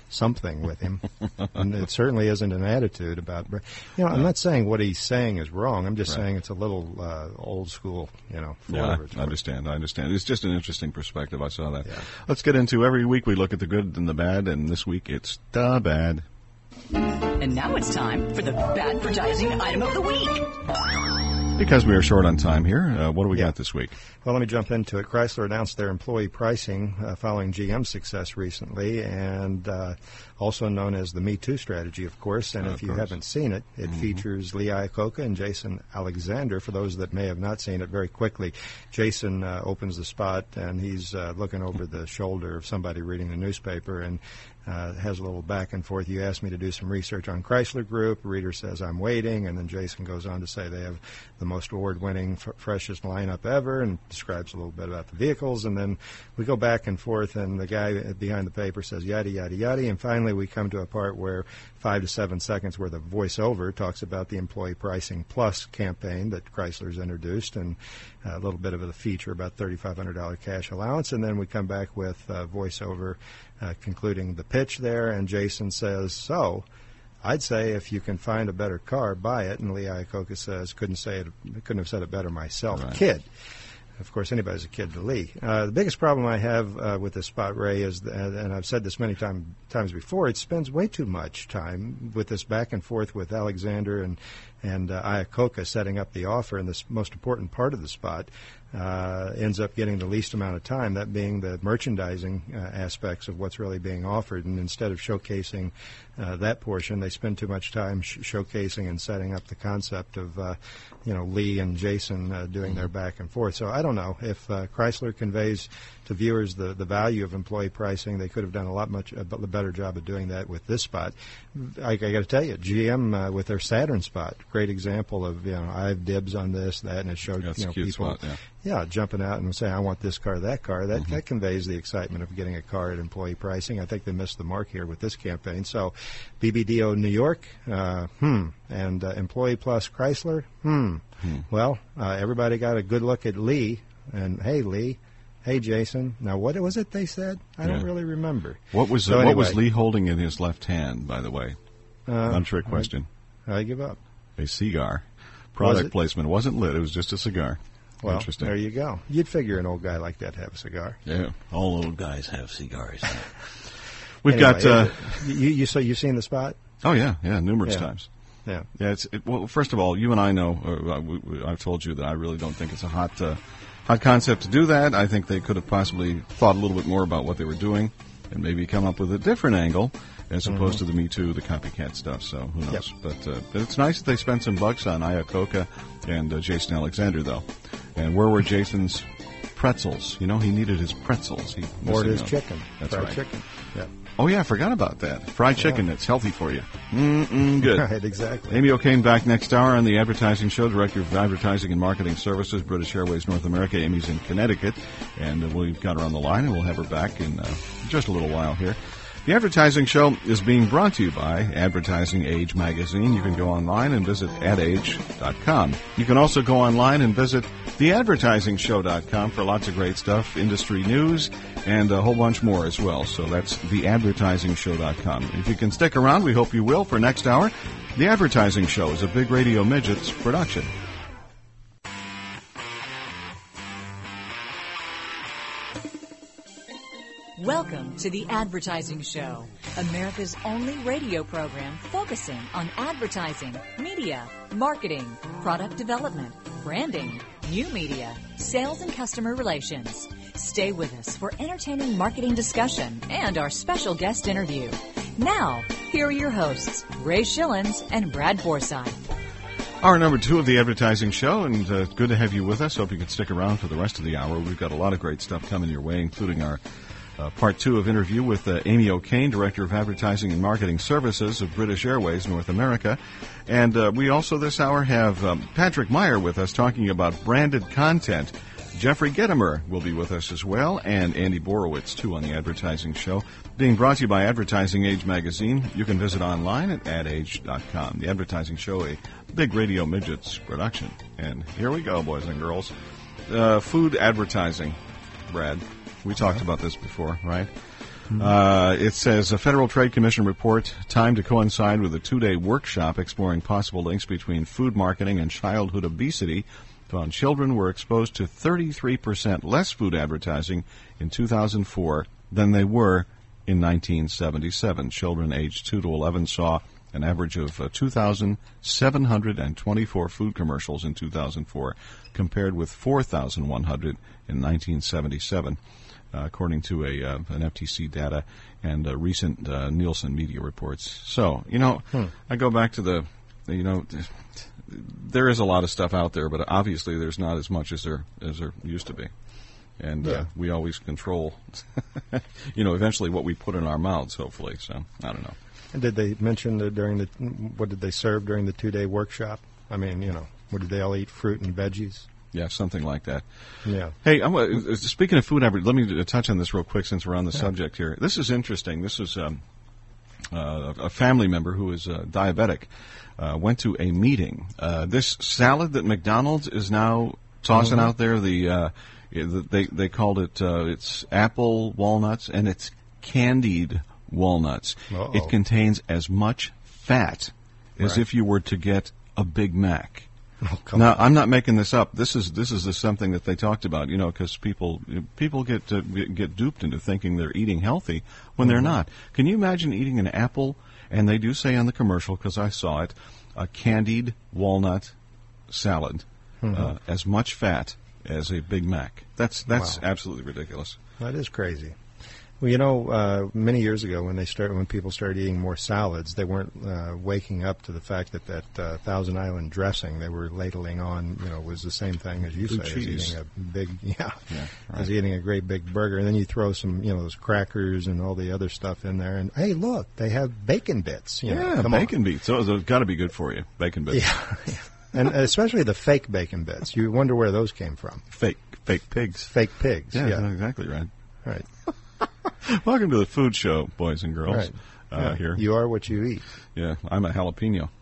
something with him. and it certainly isn't an attitude about. br- You know, I'm not saying what he's saying is wrong. I'm just Right. saying it's a little uh, old school. You know, Yeah, I understand. I understand. It's just an interesting perspective. I saw that. Yeah. Let's get into every week we look at the good and the bad, and this week it's the bad. And now it's time for the advertising item of the week. Because we are short on time here, uh, what do we Yeah. got this week? Well, let me jump into it. Chrysler announced their employee pricing uh, following GM's success recently, and uh, also known as the Me Too strategy, of course. And if you course. haven't seen it, it features Lee Iacocca and Jason Alexander. For those that may have not seen it, very quickly, Jason uh, opens the spot and he's uh, looking over the shoulder of somebody reading the newspaper and uh, has a little back and forth. You asked me to do some research on Chrysler Group. Reader says I'm waiting, and then Jason goes on to say they have the most award-winning, f- freshest lineup ever, and describes a little bit about the vehicles. And then we go back and forth, and the guy behind the paper says yada yada yada, and finally we come to a part where five to seven seconds where the voiceover talks about the employee pricing plus campaign that Chrysler's introduced, and a little bit of a feature about $3,500 cash allowance, and then we come back with uh, voiceover uh, concluding the pitch there, and Jason says, "So, I'd say if you can find a better car, buy it." And Lee Iacocca says, "Couldn't say it, couldn't have said it better myself, Right. kid." Of course, anybody's a kid to Lee. Uh, the biggest problem I have uh, with this spot, Ray, is, th- and I've said this many time, times before, it spends way too much time with this back and forth with Alexander and and uh, Iacocca setting up the offer, in this most important part of the spot uh, ends up getting the least amount of time, that being the merchandising uh, aspects of what's really being offered. And instead of showcasing uh, that portion, they spend too much time sh- showcasing and setting up the concept of, uh, you know, Lee and Jason uh, doing their back and forth. So I don't know if uh, Chrysler conveys to viewers the, the value of employee pricing. They could have done a lot much a better job of doing that with this spot. I, I got to tell you, GM uh, with their Saturn spot, great example of you know I have dibs on this that, and it showed That's you know people spot, yeah. yeah, jumping out and saying, I want this car, that car. That, Mm-hmm. that conveys the excitement of getting a car at employee pricing. I think they missed the mark here with this campaign. So, BBDO New York, uh, hmm, and uh, Employee Plus Chrysler, hmm. Well, uh, everybody got a good look at Lee, and hey, Lee, "Hey, Jason." Now, what was it they said? I don't really remember. What was So uh, what was Lee holding in his left hand? By the way, Uh, untrick question. I, I give up. A cigar. Product it? placement. Wasn't lit. It was just a cigar. Well, Interesting. there you go. You'd figure an old guy like that have a cigar. Yeah. All old guys have cigars. We've Anyway, got. Uh, you, you so you've seen the spot? oh yeah, yeah, numerous Yeah. times. Yeah. Yeah, it's it, well. First of all, you and I know. Uh, we, we, I've told you that I really don't think it's a hot, uh, hot concept to do that. I think they could have possibly thought a little bit more about what they were doing, and maybe come up with a different angle as opposed to the Me Too, the copycat stuff. So who knows? But, uh, but it's nice that they spent some bucks on Iacocca and uh, Jason Alexander, though. And where were Jason's pretzels? You know, he needed his pretzels. He Or his those. chicken. That's right. chicken. Yeah. Oh yeah, I forgot about that. Fried chicken. It's healthy for you. Mm-mm, good. Right, exactly. Amy O'Kane back next hour on the Advertising Show, Director of Advertising and Marketing Services, British Airways North America. Amy's in Connecticut, and we've got her on the line, and we'll have her back in uh, just a little while here. The Advertising Show is being brought to you by Advertising Age magazine. You can go online and visit adage.com. You can also go online and visit theadvertisingshow.com for lots of great stuff, industry news, and a whole bunch more as well. So that's theadvertisingshow.com. If you can stick around, we hope you will for next hour. The Advertising Show is a Big Radio Midgets production. Welcome to the Advertising Show, America's only radio program focusing on advertising, media, marketing, product development, branding, new media, sales and customer relations. Stay with us for entertaining marketing discussion and our special guest interview. Now, here are your hosts, Ray Schilens and Brad Forsythe. Our number two of the advertising show, and uh, good to have you with us. Hope you can stick around for the rest of the hour. We've got a lot of great stuff coming your way, including our uh, part two of interview with uh, Amy O'Kane, Director of Advertising and Marketing Services of British Airways North America. And uh, we also this hour have um, Patrick Meyer with us talking about branded content. Jeffrey Gitomer will be with us as well, and Andy Borowitz, too, on the advertising show. Being brought to you by Advertising Age magazine. You can visit online at adage.com. The advertising show, a big radio midgets production. And here we go, boys and girls. Uh, food advertising, Brad. We talked about this before, right? Uh, it says a Federal Trade Commission report timed to coincide with a two-day workshop exploring possible links between food marketing and childhood obesity found children were exposed to 33% less food advertising in 2004 than they were in 1977. Children aged 2 to 11 saw an average of uh, 2,724 food commercials in 2004 compared with 4,100 in 1977 uh, according to a uh, an FTC data and uh, recent uh, Nielsen media reports. So you know, I go back to the, you know, there is a lot of stuff out there, but obviously there's not as much as there as there used to be, and uh, we always control, you know, eventually what we put in our mouths. Hopefully, so I don't know. And did they mention that during the what did they serve during the two day workshop? I mean, you know, what did they all eat? Fruit and veggies. Yeah, something like that. Yeah. Hey, I'm, uh, speaking of food, let me touch on this real quick since we're on the subject here. This is interesting. This is um, uh, a family member who is uh, diabetic uh, went to a meeting. Uh, this salad that McDonald's is now tossing out there, the uh, they they called it uh, it's apple walnuts and it's candied walnuts. Uh-oh. It contains as much fat as Right. if you were to get a Big Mac. Oh, Now. I'm not making this up. This is this is the, something that they talked about. You know, because people people get uh, get duped into thinking they're eating healthy when they're not. Can you imagine eating an apple? And they do say on the commercial because I saw it, a candied walnut salad, uh, as much fat as a Big Mac. That's that's Wow. absolutely ridiculous. That is crazy. Well, you know, uh, many years ago when they started, when people started eating more salads, they weren't uh, waking up to the fact that that uh, Thousand Island dressing they were ladling on, you know, was the same thing as you Blue say, as eating a big, yeah, Yeah, as eating a great big burger, and then you throw some, you know, those crackers and all the other stuff in there, and hey, look, they have bacon bits. You yeah, come bacon on. beets. Those have got to be good for you. Bacon bits. Yeah, and especially the fake bacon bits. You wonder where those came from. Fake fake pigs. Fake pigs. Yeah, Yeah, exactly right. right. Welcome to the food show, boys and girls. Right. Uh, Yeah. Here, You are what you eat. Yeah, I'm a jalapeno.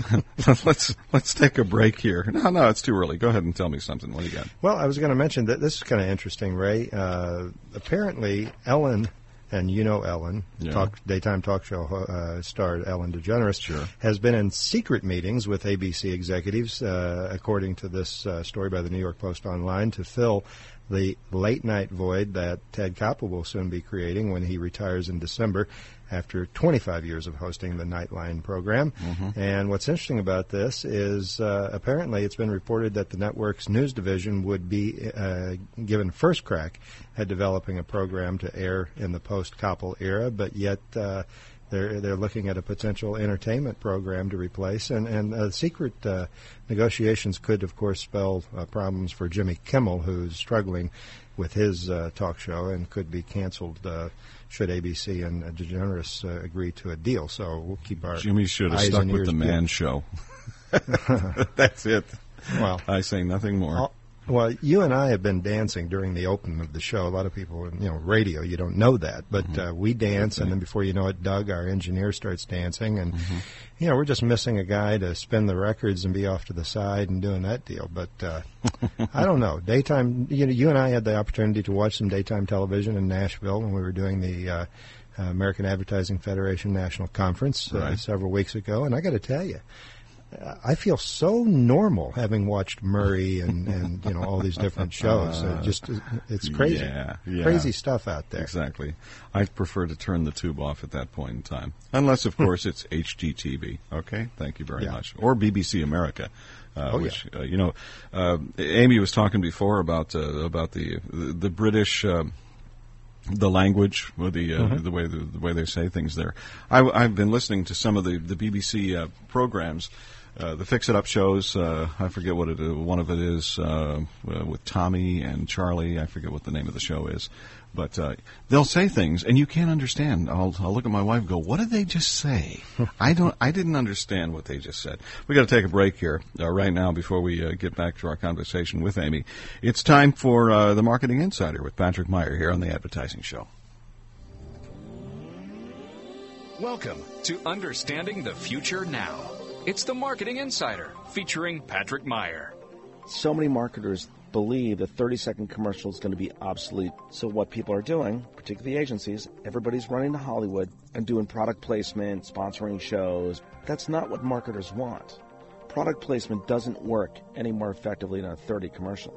let's let's take a break here. No, no, it's too early. Go ahead and tell me something. What do you got? Well, I was going to mention that this is kind of interesting, Ray. Uh, apparently, Ellen, and you know Ellen, Yeah. talk, daytime talk show uh, star Ellen DeGeneres, Sure. has been in secret meetings with ABC executives, uh, according to this uh, story by the New York Post Online, to fill the late night void that Ted Koppel will soon be creating when he retires in December after 25 years of hosting the Nightline program. And what's interesting about this is uh, apparently it's been reported that the network's news division would be uh, given first crack at developing a program to air in the post Koppel era, but yet uh, they're they're looking at a potential entertainment program to replace, and and uh, secret uh, negotiations could, of course, spell uh, problems for Jimmy Kimmel, who's struggling with his uh, talk show and could be canceled uh, should ABC and uh, DeGeneres uh, agree to a deal. So we'll keep our Jimmy should have stuck with the man show. That's it. Well, I say nothing more. Well, you and I have been dancing during the opening of the show. A lot of people, you know, radio, you don't know that, but Mm-hmm. uh, we dance, and then before you know it, Doug, our engineer, starts dancing, and Mm-hmm. you know, we're just missing a guy to spin the records and be off to the side and doing that deal. But uh, I don't know. Daytime, you know, you and I had the opportunity to watch some daytime television in Nashville when we were doing the. Uh, uh, American Advertising Federation National Conference uh, Right. several weeks ago, and I got to tell you, I feel so normal having watched Maury and, and you know all these different shows. Uh, just it's crazy, yeah, yeah. crazy stuff out there. Exactly. I prefer to turn the tube off at that point in time, unless, of course, it's HGTV. Okay, thank you very Yeah. much, or BBC America. Uh, Oh, yeah. which uh, you know, uh, Amy was talking before about uh, about the the, the British. um the language, or the uh, Mm-hmm. the way the, the way they say things there. I, have been listening to some of the the BBC uh, programs, uh, the Fix It Up shows. Uh, I forget what it is. One of it is uh, uh, with Tommy and Charlie. I forget what the name of the show is, but uh, they'll say things and you can't understand. I'll, I'll look at my wife and go, "What did they just say?" I don't. I didn't understand what they just said. We got to take a break here uh, right now before we uh, get back to our conversation with Amy. It's time for uh, the Marketing Insider with Patrick Meyer here on the Advertising Show. Welcome to Understanding the Future Now. It's the Marketing Insider featuring Patrick Meyer. so many marketers believe the 30 second commercial is going to be obsolete. So what people are doing, particularly agencies, everybody's running to Hollywood and doing product placement, sponsoring shows. That's not what marketers want. Product placement doesn't work any more effectively than a 30 commercial.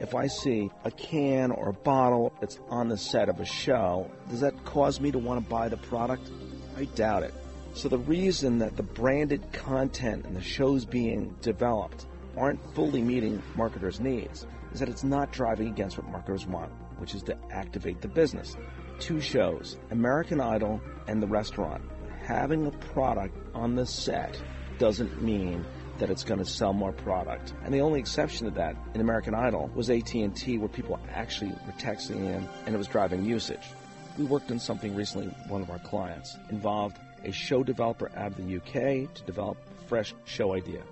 If I see a can or a bottle that's on the set of a show, does that cause me to want to buy the product? I doubt it. So the reason that the branded content and the shows being developed aren't fully meeting marketers' needs is that it's not driving against what marketers want, which is to activate the business. Two shows, American Idol and The Restaurant. Having a product on the set doesn't mean that it's going to sell more product. And the only exception to that in American Idol was AT&T where people actually were texting in and it was driving usage. We worked on something recently one of our clients. Involved a show developer out of the UK to develop a fresh show idea.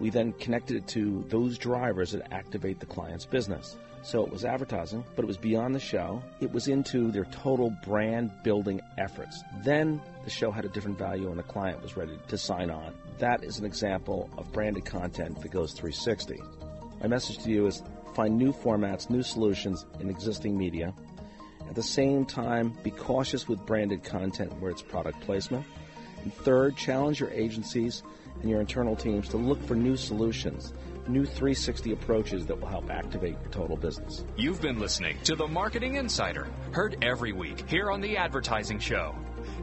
We then connected it to those drivers that activate the client's business. So it was advertising, but it was beyond the show. It was into their total brand building efforts. Then the show had a different value and the client was ready to sign on. That is an example of branded content that goes 360. My message to you is find new formats, new solutions in existing media. At the same time, be cautious with branded content where it's product placement. And third, challenge your agencies and your internal teams to look for new solutions, new 360 approaches that will help activate your total business. You've been listening to the Marketing Insider, heard every week here on the Advertising Show.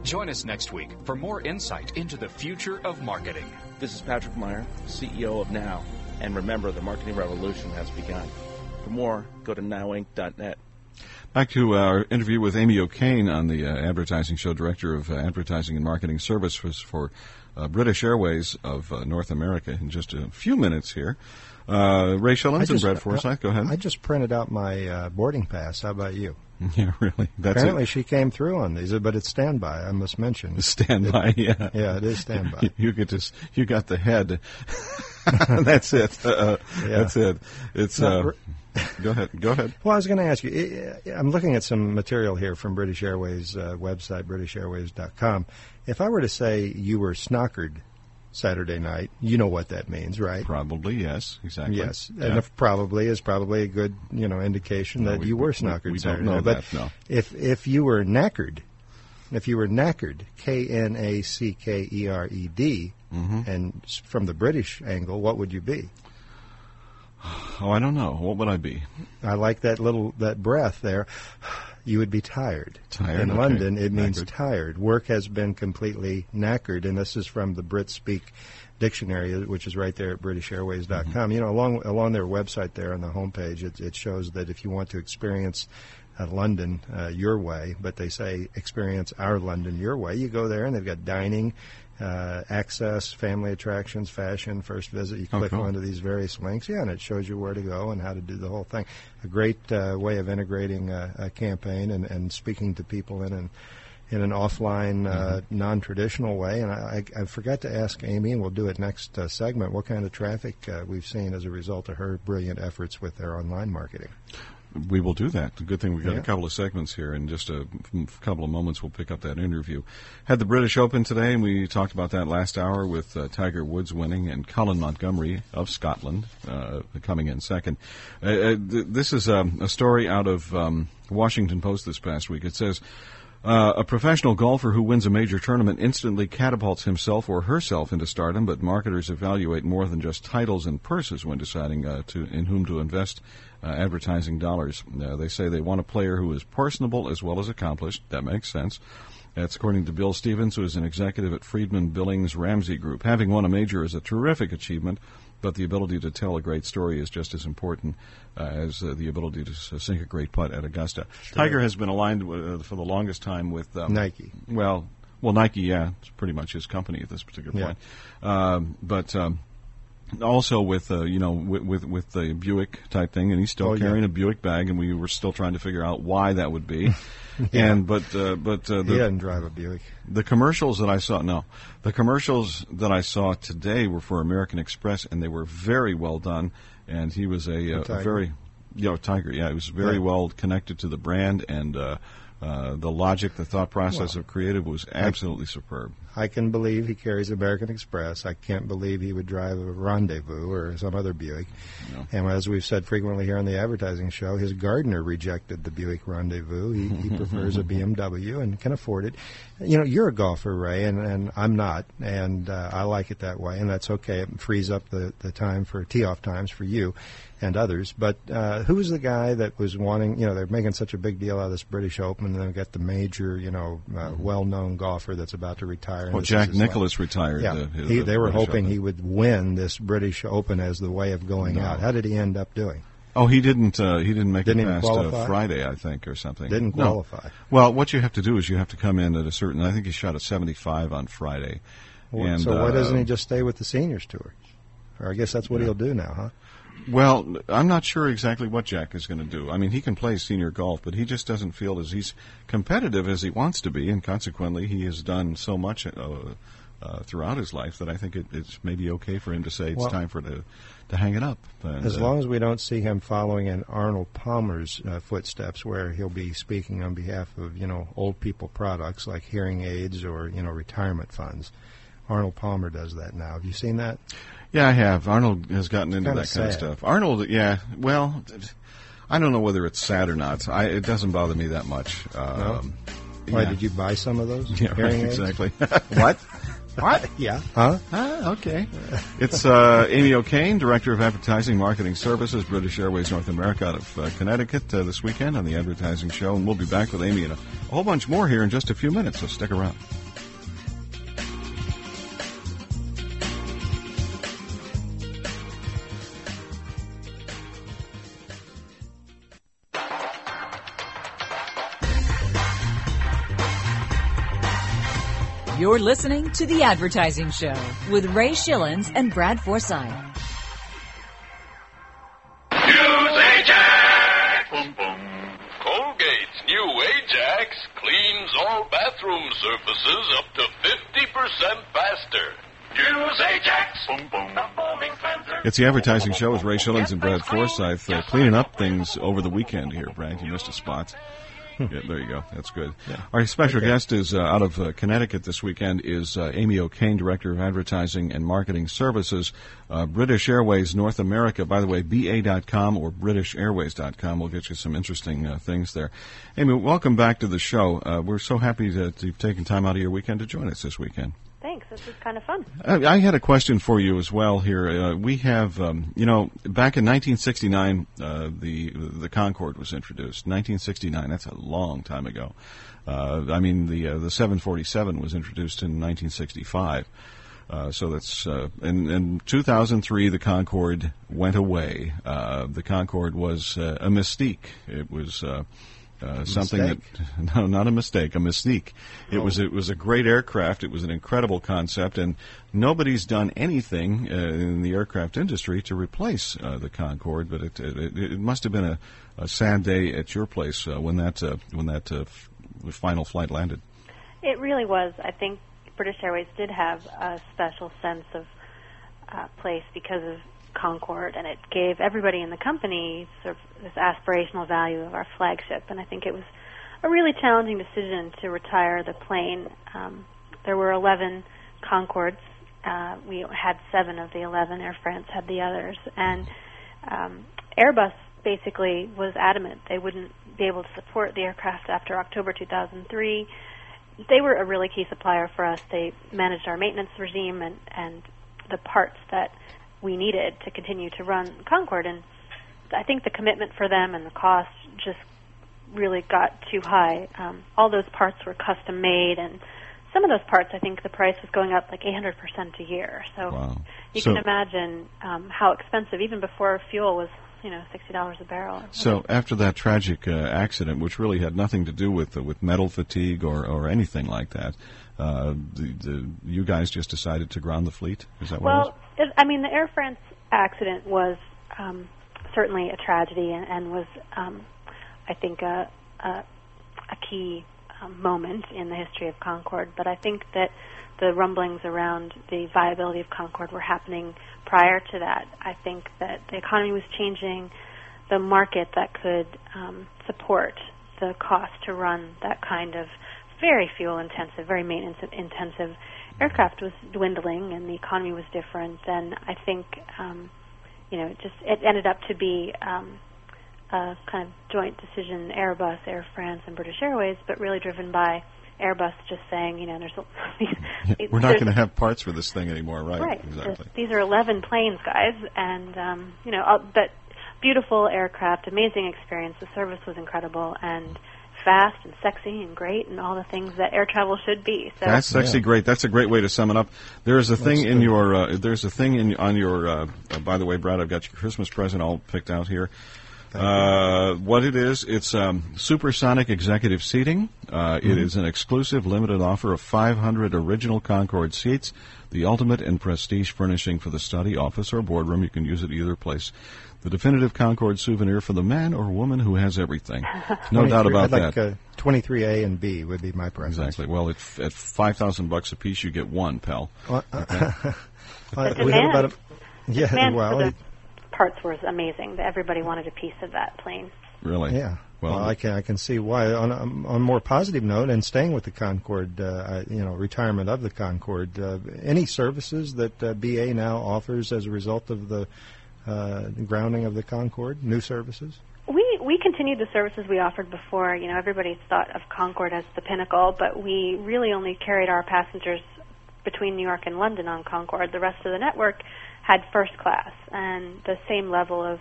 Join us next week for more insight into the future of marketing. This is Patrick Meyer, CEO of Now. And remember, the marketing revolution has begun. For more, go to nowinc.net. Back to our interview with Amy O'Kane on the uh, advertising show, director of uh, advertising and marketing services for uh, British Airways of uh, North America. In just a few minutes here, uh, Ray Schilens and Brad Forsythe. Go ahead. I just printed out my uh, boarding pass. How about you? yeah, really. That's Apparently, it. she came through on these, but it's standby. I must mention. Standby. Yeah. Yeah, it is standby. You get this. You got the head. that's it. Uh, Yeah. That's it. It's. Now, Uh, go ahead. Go ahead. Well, I was going to ask you. I- I'm looking at some material here from British Airways uh, website, BritishAirways.com. If I were to say you were snockered Saturday night. You know what that means, right? Probably, yes, exactly. Yes, Yeah. and if probably is probably a good you know indication No, that we- you were we- snookered we don't Saturday know night. But that, no. if if you were knackered, if you were knackered, K N A C K E R E D, Mhm. and from the British angle, what would you be? Oh, I don't know. What would I be? I like that little that breath there. You would be tired. Tired, In okay. London, it means tired. Work has been completely knackered, and this is from the Brit Speak dictionary, which is right there at BritishAirways.com. Mm-hmm. You know, along along their website there on the homepage, it, it shows that if you want to experience uh, London uh, your way, but they say experience our London your way, you go there, and they've got dining. Uh, access, family attractions, fashion, first visit. You Oh, click cool. onto these various links, yeah, and it shows you where to go and how to do the whole thing. A great uh, way of integrating a, a campaign and, and speaking to people in an in an offline, uh, non-traditional way. And I, I, I forgot to ask Amy, and we'll do it next uh, segment. What kind of traffic uh, we've seen as a result of her brilliant efforts with their online marketing? We will do that. The good thing we've got Yeah. a couple of segments here. In just a couple of moments, we'll pick up that interview. Had the British Open today, and we talked about that last hour with uh, Tiger Woods winning and Colin Montgomerie of Scotland uh, coming in second. Uh, uh, th- this is um, a story out of um, Washington Post this past week. It says. Uh, a professional golfer who wins a major tournament instantly catapults himself or herself into stardom, but marketers evaluate more than just titles and purses when deciding uh, to in whom to invest uh, advertising dollars. Uh, they say they want a player who is personable as well as accomplished. That makes sense. That's according to Bill Stevens, who is an executive at Friedman Billings Ramsey Group. Having won a major is a terrific achievement, but the ability to tell a great story is just as important uh, as uh, the ability to s- sink a great putt at Augusta. Tiger has been aligned uh, for the longest time with um, Nike. Well, well, Nike, yeah, it's pretty much his company at this particular Yeah. point. Um, but um, also with uh, you know with, with with the Buick type thing, and he's still Oh, yeah. carrying a Buick bag, and we were still trying to figure out why that would be. Yeah. And but uh, but uh, he the doesn't drive a Buick. the commercials that I saw, no, the commercials that I saw today were for American Express, and they were very well done. And he was a, uh, a very, you know, Tiger. Yeah, he was very Yeah. well connected to the brand, and uh, uh, the logic, the thought process Well, of creative was absolutely superb. I can believe he carries American Express. I can't believe he would drive a Rendezvous or some other Buick. No. And as we've said frequently here on the advertising show, his gardener rejected the Buick Rendezvous. He, he prefers a BMW and can afford it. You know, you're a golfer, Ray, and, and I'm not, and uh, I like it that way, and that's okay. It frees up the, the time for tee-off times for you and others. But uh, who was the guy that was wanting, you know, they're making such a big deal out of this British Open, and they've got the major, you know, uh, well-known golfer that's about to retire. Well, Jack his last- Nicklaus retired. yeah, uh, his- he, the they were British hoping Open. he would win this British Open as the way of going No. out. How did he end up doing? Oh, he didn't. Uh, he didn't make Didn't it past uh. Friday, I think, or something. Didn't No. qualify. Well, what you have to do is you have to come in at a certain. I think he shot a seventy-five on Friday. Well, and, so why uh, doesn't he just stay with the seniors tour? Or I guess that's what Yeah. he'll do now, huh? Well, I'm not sure exactly what Jack is going to do. I mean, he can play senior golf, but he just doesn't feel as he's competitive as he wants to be, and consequently, he has done so much uh, uh, throughout his life that I think it, it's maybe okay for him to say it's Well- time for to to hang it up. And, As uh, long as we don't see him following in Arnold Palmer's uh, footsteps, where he'll be speaking on behalf of you know old people products like hearing aids or you know retirement funds. Arnold Palmer does that now. Have you seen that? Yeah, I have. Arnold has gotten into that kind of stuff. Arnold, yeah. Well, I don't know whether it's sad or not. I, it doesn't bother me that much. Um, Why yeah. did you buy some of those Yeah, right, exactly. what? What? Yeah. Huh? Ah, okay. It's uh, Amy O'Kane, Director of Advertising Marketing Services, British Airways North America out of uh, Connecticut uh, this weekend on the Advertising Show. And we'll be back with Amy and a, a whole bunch more here in just a few minutes, so stick around. You're listening to The Advertising Show with Ray Schilens and Brad Forsythe. Use Ajax! Boom, boom. Colgate's new Ajax cleans all bathroom surfaces up to 50% faster. Use Ajax! Boom, boom. The foaming cleanser. It's the Advertising Show with Ray Schilens and Brad Forsythe uh, cleaning up things over the weekend here, Brad. You missed a spot. yeah, there you go. That's good. Our special Okay. guest is uh, out of uh, Connecticut this weekend is uh, Amy O'Kane, Director of Advertising and Marketing Services, uh, British Airways North America. By the way, BA.com or BritishAirways.com will get you some interesting uh, things there. Amy, welcome back to the show. Uh, we're so happy that you've taken time out of your weekend to join us this weekend. Thanks. This is kind of fun. I I had a question for you as well here. Uh, we have, um, you know, back in 1969, uh, the the Concorde was introduced. 1969. That's a long time ago. Uh, I mean, the uh, the 747 was introduced in 1965. Uh, so that's uh, in, in 2003 the Concorde went away. Uh, the Concorde was uh, a mystique. It was uh, something that no, not a mistake, a mystique. It was it was a great aircraft. It was an incredible concept, and nobody's done anything uh, in the aircraft industry to replace uh, the Concorde. But it, it it must have been a, a sad day at your place uh, when that uh, when that uh, f- final flight landed. It really was. I think British Airways did have a special sense of uh, place because of Concorde, and it gave everybody in the company sort of this aspirational value of our flagship. And I think it was a really challenging decision to retire the plane. Um, there were 11 Concordes. Uh, we had seven of the 11. Air France had the others, and um, Airbus basically was adamant they wouldn't be able to support the aircraft after October 2003 they were a really key supplier for us. They managed our maintenance regime and, and the parts that we needed to continue to run Concorde. And I think the commitment for them and the cost just really got too high. Um, all those parts were custom made, and some of those parts, I think the price was going up like 800% a year. So Wow. you So- can imagine um, how expensive, even before fuel was, you know, $60 a barrel. So after that tragic uh, accident, which really had nothing to do with uh, with metal fatigue or, or anything like that, uh, the, the, you guys just decided to ground the fleet. Is that what? Well, it, I mean, the Air France accident was um, certainly a tragedy and, and was, um, I think, a, a, a key um, moment in the history of Concorde. But I think that the rumblings around the viability of Concorde were happening prior to that. I think that the economy was changing, the market that could um, support the cost to run that kind of very fuel intensive, very maintenance intensive aircraft was dwindling and the economy was different and I think um, you know it just it ended up to be um, a kind of joint decision Airbus, Air France and British Airways but really driven by Airbus just saying, you know, there's a, We're not going to have parts for this thing anymore, right? Right. Exactly. These are 11 planes, guys, and um, you know, uh, but beautiful aircraft, amazing experience. The service was incredible and fast and sexy and great and all the things that air travel should be. So That's actually great. That's a great way to sum it up. There is a thing That's in good. your uh, there's a thing in on your. Uh, uh, by the way, Brad, I've got your Christmas present all picked out here. Uh, what it is, it's um, supersonic executive seating. Uh, it Mhm. is an exclusive limited offer of 500 original Concorde seats, the ultimate in prestige furnishing for the study, office, or boardroom. You can use it either place. The definitive Concorde souvenir for the man or woman who has everything. No doubt about I'd that. like, Uh, 23A and B would be my preference. Exactly. Well, at, at five thousand bucks a piece, you get one, pal. Well, Okay. Uh, The we have about a, demand- yeah, demand well, for the parts was amazing. Everybody wanted a piece of that plane. Really? Yeah. Well, Well, I can I can see why. On a, on a more positive note, and staying with the Concorde, uh, you know, retirement of the Concorde, uh, any services that uh, BA now offers as a result of the uh, grounding of the Concorde, new services. We we continued the services we offered before. You know, everybody thought of Concorde as the pinnacle, but we really only carried our passengers between New York and London on Concorde. The rest of the network had first class and the same level of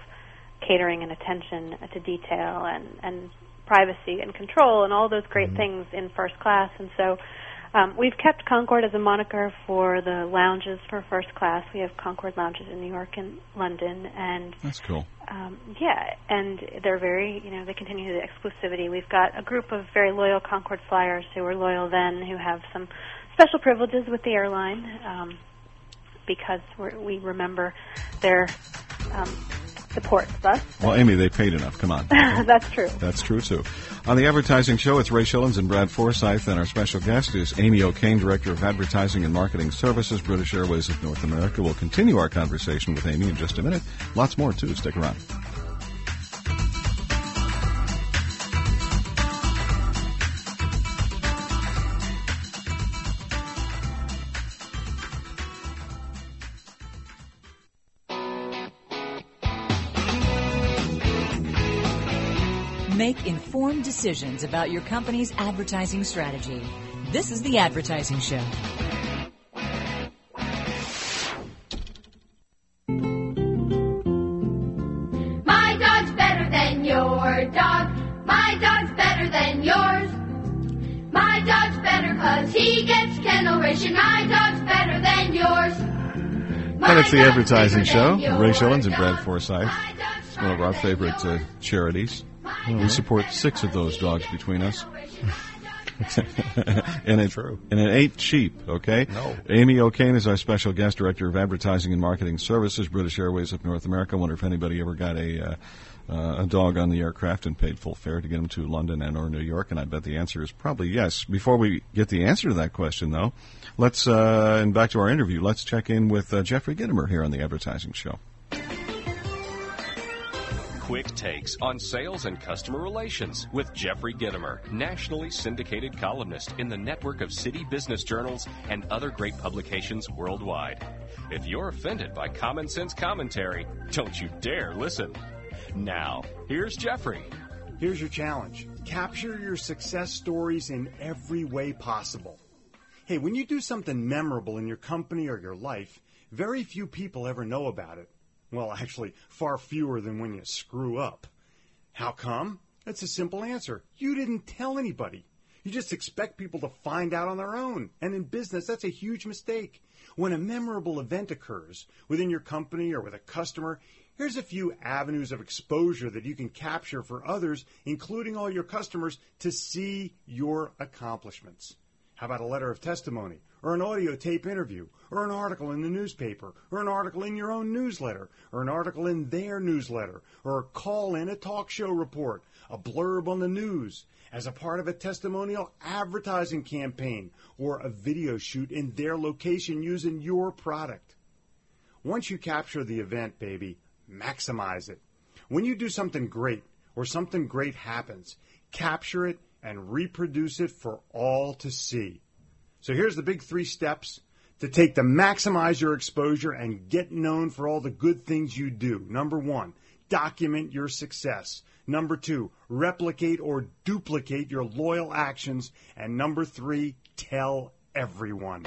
catering and attention to detail and and privacy and control and all those great things in first class. And so um, we've kept Concorde as a moniker for the lounges for first class. We have Concorde lounges in New York and London, and That's cool. um, yeah, and they're very, you know, they continue the exclusivity. We've got a group of very loyal Concorde flyers who were loyal then, who have some special privileges with the airline um, because we're, we remember their um, support of us. Well, Amy, they paid enough. Come on. That's true. That's true too. On the advertising show, it's Ray Schilens and Brad Forsythe, and our special guest is Amy O'Kane, Director of Advertising and Marketing Services, British Airways of North America. We'll continue our conversation with Amy in just a minute. Lots more too. Stick around. Make informed decisions about your company's advertising strategy. This is The Advertising Show. My dog's better than your dog. My dog's better than yours. My dog's better cause he gets kennel ration. My dog's better than yours. And it's the advertising show. Ray Schilens and Brad Forsythe. It's one of our favorite uh, charities. We support six of those dogs between us. and it, True. And it ain't cheap, okay? No. Amy O'Kane is our special guest director of advertising and marketing services, British Airways of North America. I wonder if anybody ever got a uh, uh, a dog on the aircraft and paid full fare to get him to London and or New York, and I bet the answer is probably yes. Before we get the answer to that question, though, let's uh, and back to our interview. Let's check in with uh, Jeffrey Gitomer here on the Advertising Show. Quick takes on sales and customer relations with Jeffrey Gitomer, nationally syndicated columnist in the network of city business journals and other great publications worldwide. If you're offended by common sense commentary, don't you dare listen. Now, here's Jeffrey. Here's your challenge capture your success stories in every way possible. Hey, when you do something memorable in your company or your life, very few people ever know about it. Well, actually, far fewer than when you screw up. How come? That's a simple answer. You didn't tell anybody. You just expect people to find out on their own. And in business, that's a huge mistake. When a memorable event occurs within your company or with a customer, here's a few avenues of exposure that you can capture for others, including all your customers, to see your accomplishments. How about a letter of testimony, or an audio tape interview, or an article in the newspaper, or an article in your own newsletter, or an article in their newsletter, or a call in a talk show report, a blurb on the news, as a part of a testimonial advertising campaign, or a video shoot in their location using your product. Once you capture the event, baby, maximize it. When you do something great, or something great happens, capture it and reproduce it for all to see. So here's the big three steps to take to maximize your exposure and get known for all the good things you do. Number one, document your success. Number two, replicate or duplicate your loyal actions. And number three, tell everyone.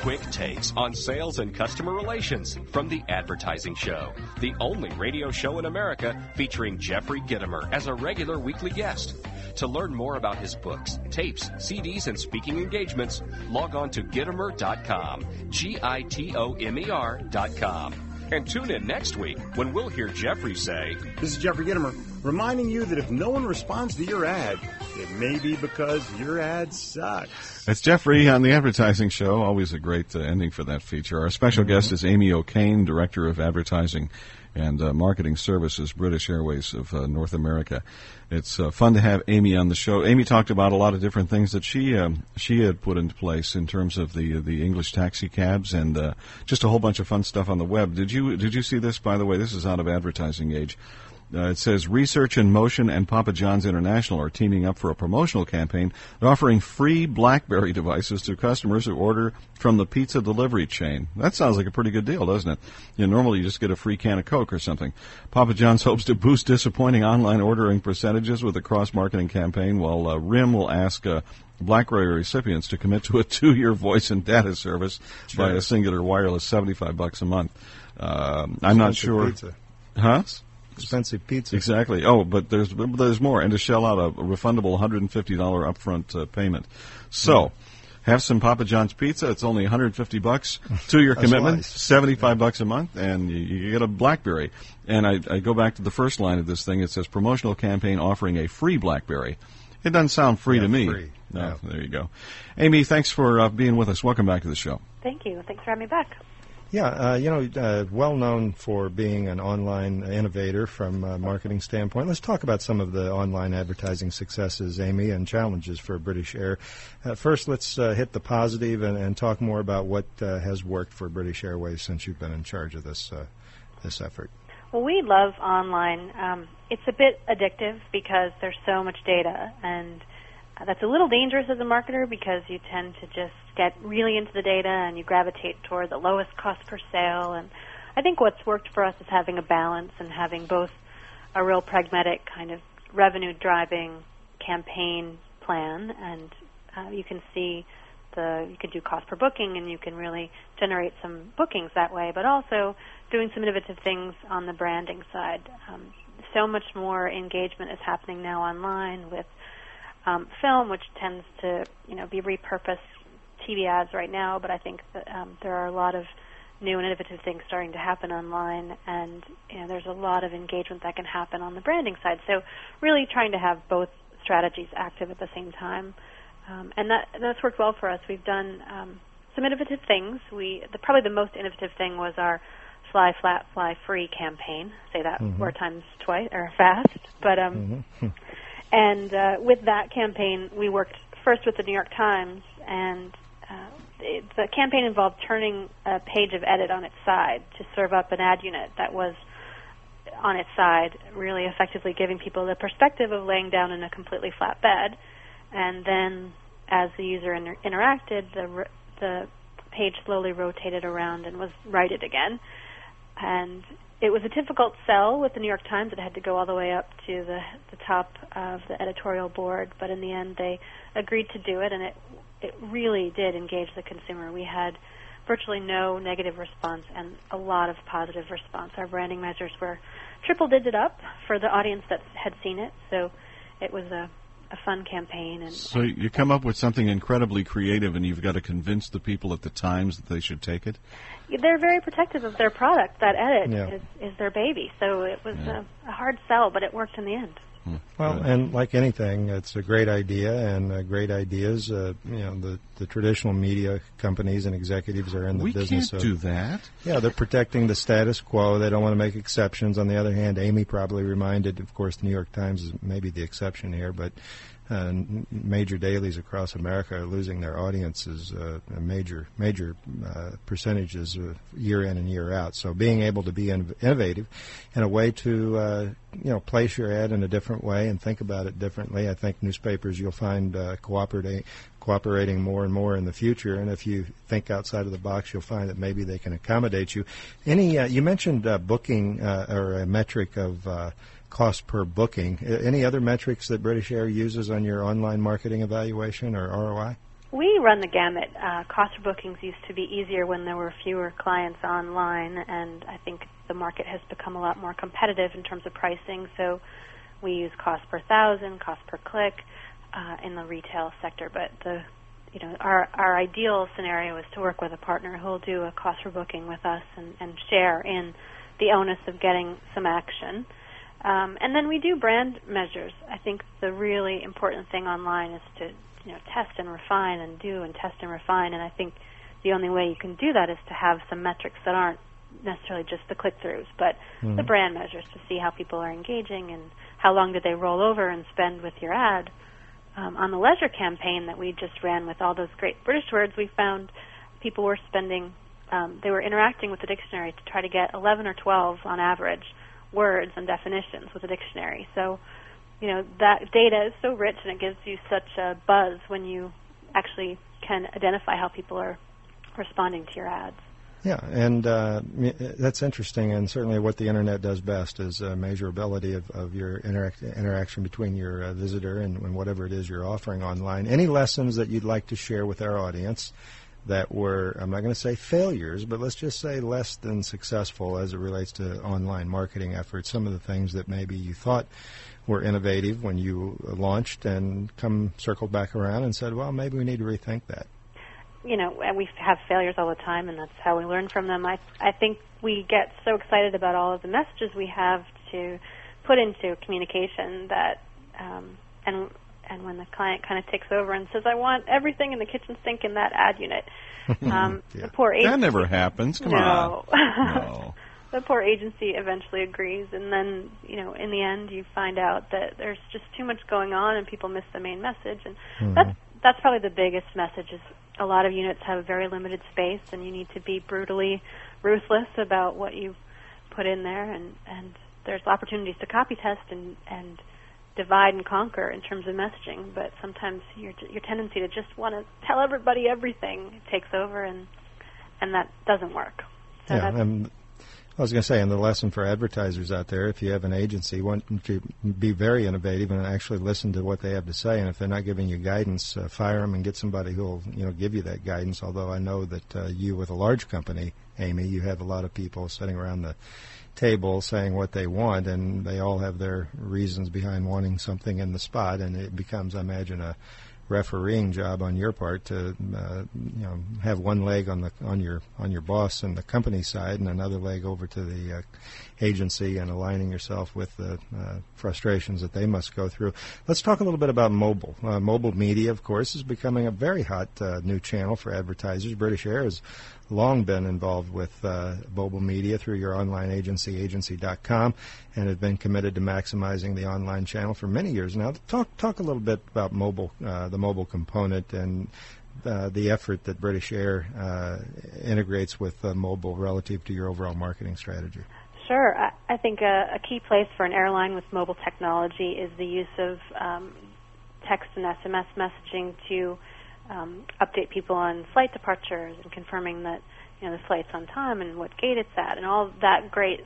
Quick takes on sales and customer relations from The Advertising Show, the only radio show in America featuring Jeffrey Gitomer as a regular weekly guest. To learn more about his books, tapes, CDs, and speaking engagements, log on to Gitomer.com. G I T O M E R.com. And tune in next week when we'll hear Jeffrey say, This is Jeffrey Gitomer reminding you that if no one responds to your ad, it may be because your ad sucks. That's Jeffrey on the Advertising Show. Always a great uh, ending for that feature. Our special guest is Amy O'Kane, Director of Advertising and uh, Marketing Services, British Airways of uh, North America. It's uh, fun to have Amy on the show. Amy talked about a lot of different things that she um, she had put into place in terms of the the English taxi cabs and uh, just a whole bunch of fun stuff on the web. Did you did you see this? By the way, this is out of advertising age. Uh, it says Research in Motion and Papa John's International are teaming up for a promotional campaign. They're offering free BlackBerry devices to customers who order from the pizza delivery chain. That sounds like a pretty good deal, doesn't it? You know, normally you just get a free can of Coke or something. Papa John's hopes to boost disappointing online ordering percentages with a cross-marketing campaign, while uh, RIM will ask uh, BlackBerry recipients to commit to a two-year voice and data service Sure. by a Cingular wireless, seventy-five bucks a month. Um, I'm not sure. pizza. Huh? Expensive pizza. Exactly. Oh, but there's there's more, and to shell out a, a refundable $150 upfront uh, payment. So, have some Papa John's pizza. It's only 150 bucks. Two year commitment, wise. 75 bucks a month, and you, you get a BlackBerry. And I, I go back to the first line of this thing. It says promotional campaign offering a free BlackBerry. It doesn't sound free Yeah, to me. free. No, Yeah. there you go. Amy, thanks for uh, being with us. Welcome back to the show. Thank you. Thanks for having me back. Yeah, uh, you know, uh, well known for being an online innovator from a marketing standpoint. Let's talk about some of the online advertising successes, Amy, and challenges for British Air. Uh, first, let's uh, hit the positive and, and talk more about what uh, has worked for British Airways since you've been in charge of this uh, this effort. Well, we love online. Um, it's a bit addictive because there's so much data, and that's a little dangerous as a marketer because you tend to just get really into the data and you gravitate toward the lowest cost per sale. And I think what's worked for us is having a balance and having both a real pragmatic kind of revenue driving campaign plan, and uh, you can see the you can do cost per booking, and you can really generate some bookings that way. But also doing some innovative things on the branding side. Um, so much more engagement is happening now online with um, film, which tends to you know be repurposed TV ads right now. But I think that um, there are a lot of new and innovative things starting to happen online, and you know, there's a lot of engagement that can happen on the branding side. So really trying to have both strategies active at the same time, um, and that that's worked well for us. We've done um, some innovative things. We the, probably the most innovative thing was our Fly Flat Fly Free campaign. Say that Mhm. four times twice or fast, but um, and uh, with that campaign, we worked first with the New York Times, and uh, it, the campaign involved turning a page of edit on its side to serve up an ad unit that was on its side, really effectively giving people the perspective of laying down in a completely flat bed, and then as the user inter- interacted, the the page slowly rotated around and was righted again. And it was a difficult sell with the New York Times. It had to go all the way up to the the top of the editorial board, but in the end, they agreed to do it, and it it really did engage the consumer. We had virtually no negative response and a lot of positive response. Our branding measures were triple digit up for the audience that had seen it, so it was a a fun campaign and So you come up with something incredibly creative, and you've got to convince the people at the Times that they should take it. they're very protective of their product. That edit Yeah. is, is their baby, so it was a, a hard sell, but it worked in the end. Well, and like anything, it's a great idea, and uh, great ideas. Uh, you know, the the traditional media companies and executives are in the We business can't of do that. Yeah, they're protecting the status quo. They don't want to make exceptions. On the other hand, Amy probably reminded, of course, the New York Times is maybe the exception here, but uh, n- major dailies across America are losing their audiences, uh, major major uh, percentages uh, year in and year out. So being able to be in- innovative in a way to uh, you know place your ad in a different way and think about it differently. I think newspapers you'll find uh, cooperating cooperating more and more in the future. And if you think outside of the box, you'll find that maybe they can accommodate you. Any uh, you mentioned uh, booking uh, or a metric of uh, cost per booking. Any other metrics that British Air uses on your online marketing evaluation or ROI? We run the gamut. Uh, cost per bookings used to be easier when there were fewer clients online, and I think the market has become a lot more competitive in terms of pricing. So we use cost per thousand, cost per click uh, in the retail sector. But the you know our our ideal scenario is to work with a partner who will do a cost per booking with us and, and share in the onus of getting some action. Um, and then we do brand measures. I think the really important thing online is to you know test and refine and do and test and refine. And I think the only way you can do that is to have some metrics that aren't necessarily just the click-throughs, but Mhm. the brand measures to see how people are engaging and how long did they roll over and spend with your ad. Um, on the leisure campaign that we just ran with all those great British words, we found people were spending, um, they were interacting with the dictionary to try to get 11 or 12 on average words and definitions with a dictionary. So, you know, that data is so rich and it gives you such a buzz when you actually can identify how people are responding to your ads. Yeah, and uh, that's interesting, and certainly what the internet does best is uh, measurability of, of your interact- interaction between your uh, visitor and, and whatever it is you're offering online. Any lessons that you'd like to share with our audience that were, I'm not going to say failures, but let's just say less than successful as it relates to online marketing efforts? Some of the things that maybe you thought were innovative when you launched and come circled back around and said, well, maybe we need to rethink that. you know, and we have failures all the time, and that's how we learn from them. I I think we get so excited about all of the messages we have to put into communication that, um, and and when the client kind of takes over and says, "I want everything in the kitchen sink in that ad unit," um, the poor agency. That never happens. Come no. on. No. the poor agency eventually agrees, and then you know, in the end, you find out that there's just too much going on, and people miss the main message, and Mhm. that's that's probably the biggest message is a lot of units have very limited space and you need to be brutally ruthless about what you put in there and and there's opportunities to copy test and and divide and conquer in terms of messaging but sometimes your your tendency to just want to tell everybody everything takes over and and that doesn't work so yeah, and I was going to say, and the lesson for advertisers out there, if you have an agency, want to be very innovative and actually listen to what they have to say. And if they're not giving you guidance, uh, fire them and get somebody who'll you know give you that guidance. Although I know that uh, you, with a large company, Amy, you have a lot of people sitting around the table saying what they want, and they all have their reasons behind wanting something in the spot, and it becomes, I imagine, a refereeing job on your part to uh, you know have one leg on the on your on your boss and the company side and another leg over to the uh, agency and aligning yourself with the uh, frustrations that they must go through. Let's talk a little bit about mobile. Uh, mobile media, of course, is becoming a very hot uh, new channel for advertisers. British Air has long been involved with uh, mobile media through your online agency, agency.com, and have been committed to maximizing the online channel for many years now. Talk talk a little bit about mobile, uh, the mobile component, and uh, the effort that British Air uh, integrates with uh, mobile relative to your overall marketing strategy. Sure. I, I think a, a, key place for an airline with mobile technology is the use of um, text and SMS messaging to um, update people on flight departures and confirming that you know the flight's on time and what gate it's at and all that great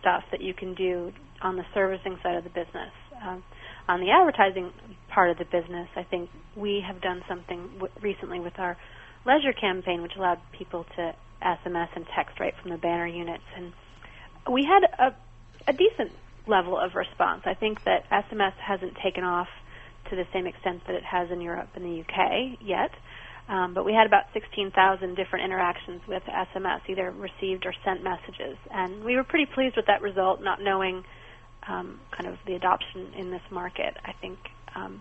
stuff that you can do on the servicing side of the business. Um, on the advertising part of the business, I think we have done something w- recently with our leisure campaign, which allowed people to SMS and text right from the banner units, and we had a, a decent level of response. I think that SMS hasn't taken off to the same extent that it has in Europe and the UK yet. Um, but we had about 16,000 different interactions with SMS, either received or sent messages. And we were pretty pleased with that result, not knowing um, kind of the adoption in this market. I think um,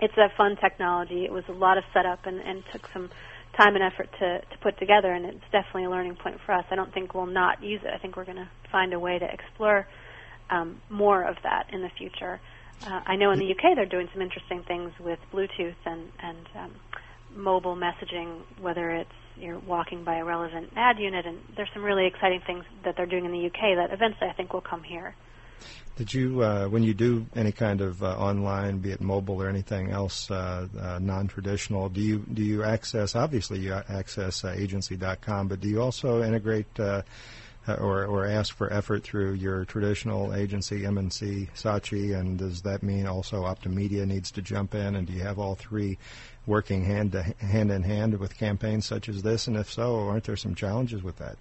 it's a fun technology. It was a lot of setup and, and took some time and effort to, to put together, and it's definitely a learning point for us. I don't think we'll not use it. I think we're going to find a way to explore um, more of that in the future. Uh, I know in the UK they're doing some interesting things with Bluetooth and and um, mobile messaging, whether it's you're walking by a relevant ad unit, and there's some really exciting things that they're doing in the UK that eventually I think will come here. Did you, uh, when you do any kind of uh, online, be it mobile or anything else uh, uh non-traditional, do you do you access? Obviously, you access uh, agency.com, but do you also integrate uh, or, or ask for effort through your traditional agency, M&C, Saatchi, and does that mean also Optimedia needs to jump in? And do you have all three working hand to hand in hand with campaigns such as this? And if so, aren't there some challenges with that?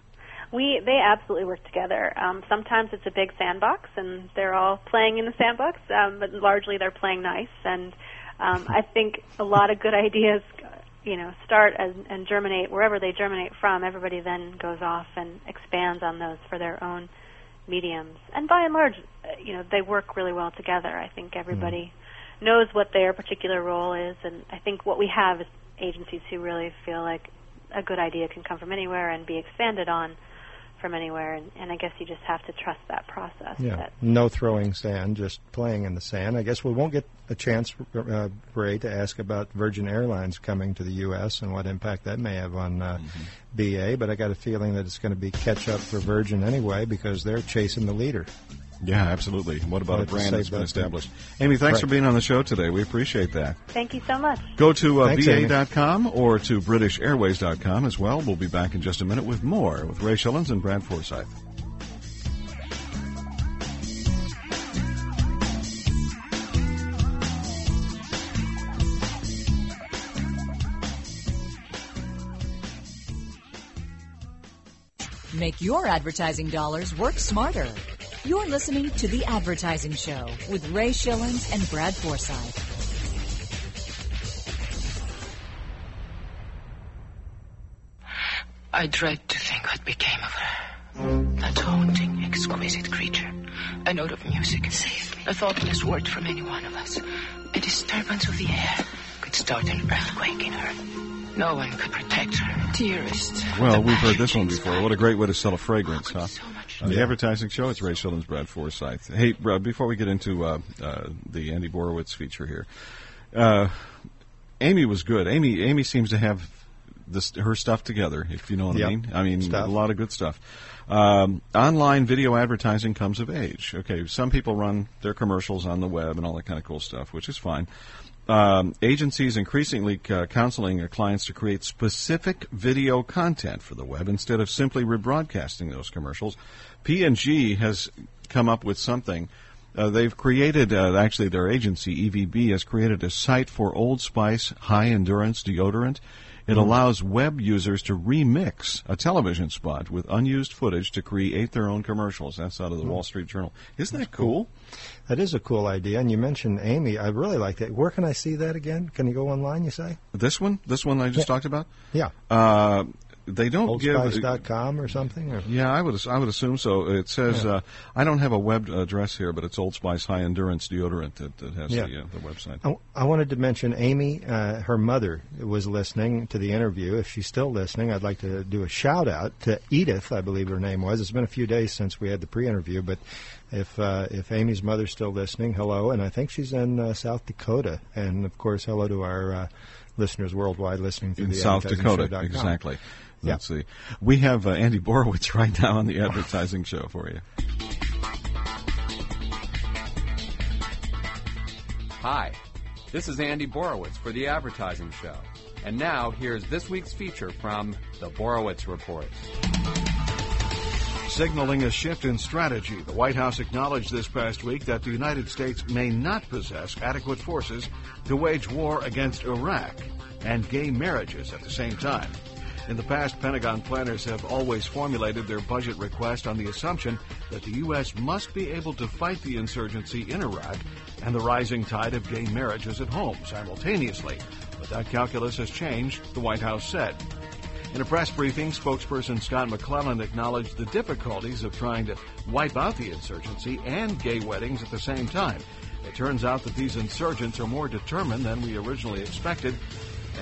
We they absolutely work together. Um, sometimes it's a big sandbox, and they're all playing in the sandbox, um, but largely they're playing nice. And um, I think a lot of good ideas you know start and, and germinate wherever they germinate from. Everybody then goes off and expands on those for their own mediums. And by and large, uh, you know they work really well together. I think everybody mm. knows what their particular role is, and I think what we have is agencies who really feel like a good idea can come from anywhere and be expanded on from anywhere, and, and I guess you just have to trust that process. Yeah, that no throwing sand, just playing in the sand. I guess we won't get a chance, uh, Ray, to ask about Virgin Airlines coming to the U.S. and what impact that may have on uh, mm-hmm. BA, but I got a feeling that it's going to be catch up for Virgin anyway because they're chasing the leader. Yeah, absolutely. What about a brand that's been established? Amy, thanks right. for being on the show today. We appreciate that. Thank you so much. Go to uh, BA.com or to BritishAirways.com as well. We'll be back in just a minute with more with Ray Schilens and Brad Forsythe. Make your advertising dollars work smarter. You're listening to The Advertising Show with Ray Schilens and Brad Forsythe. I dread to think what became of her. That haunting, exquisite creature. A note of music. Save me. A thoughtless word from any one of us. A disturbance of the air could start an earthquake in her. No one could protect her. Dearest. Well, we've heard this one before. What a great way to sell a fragrance, oh, huh? On the advertising show, it's Ray Schilens, Brad Forsythe. Hey, Brad, before we get into uh, uh, the Andy Borowitz feature here, uh, Amy was good. Amy, Amy seems to have this her stuff together. If you know what yep. I mean. I mean, stuff. a lot of good stuff. Um, online video advertising comes of age. Okay, some people run their commercials on the web and all that kind of cool stuff, which is fine. Um, agencies increasingly uh, counseling their clients to create specific video content for the web instead of simply rebroadcasting those commercials. P&G has come up with something. Uh, they've created, uh, actually, their agency, EVB, has created a site for Old Spice high endurance deodorant. It allows web users to remix a television spot with unused footage to create their own commercials. That's out of the Hmm. Wall Street Journal. Isn't that cool? That is a cool idea. And you mentioned Amy. I really like that. Where can I see that again? Can you go online, you say? This one? This one I just talked about? Yeah. Uh, they don't give. Or something? Or? Yeah, I would I would assume so. It says Yeah. uh, I don't have a web address here, but it's Old Spice High Endurance deodorant that, that has Yeah. the, uh, the website. I, I wanted to mention Amy. Uh, her mother was listening to the interview. If she's still listening, I'd like to do a shout out to Edith. I believe her name was. It's been a few days since we had the pre-interview, but if uh, if Amy's mother's still listening, hello. And I think she's in uh, South Dakota. And of course, hello to our uh, listeners worldwide listening through in the South Dakota, advertisingshow.com. exactly. Yeah. Let's see. We have uh, Andy Borowitz right now on the advertising show for you. Hi, this is Andy Borowitz for The Advertising Show. And now, here's this week's feature from The Borowitz Report. Signaling a shift in strategy, the White House acknowledged this past week that the United States may not possess adequate forces to wage war against Iraq and gay marriages at the same time. In the past, Pentagon planners have always formulated their budget request on the assumption that the U.S. must be able to fight the insurgency in Iraq and the rising tide of gay marriages at home simultaneously. But that calculus has changed, the White House said. In a press briefing, spokesperson Scott McClellan acknowledged the difficulties of trying to wipe out the insurgency and gay weddings at the same time. It turns out that these insurgents are more determined than we originally expected,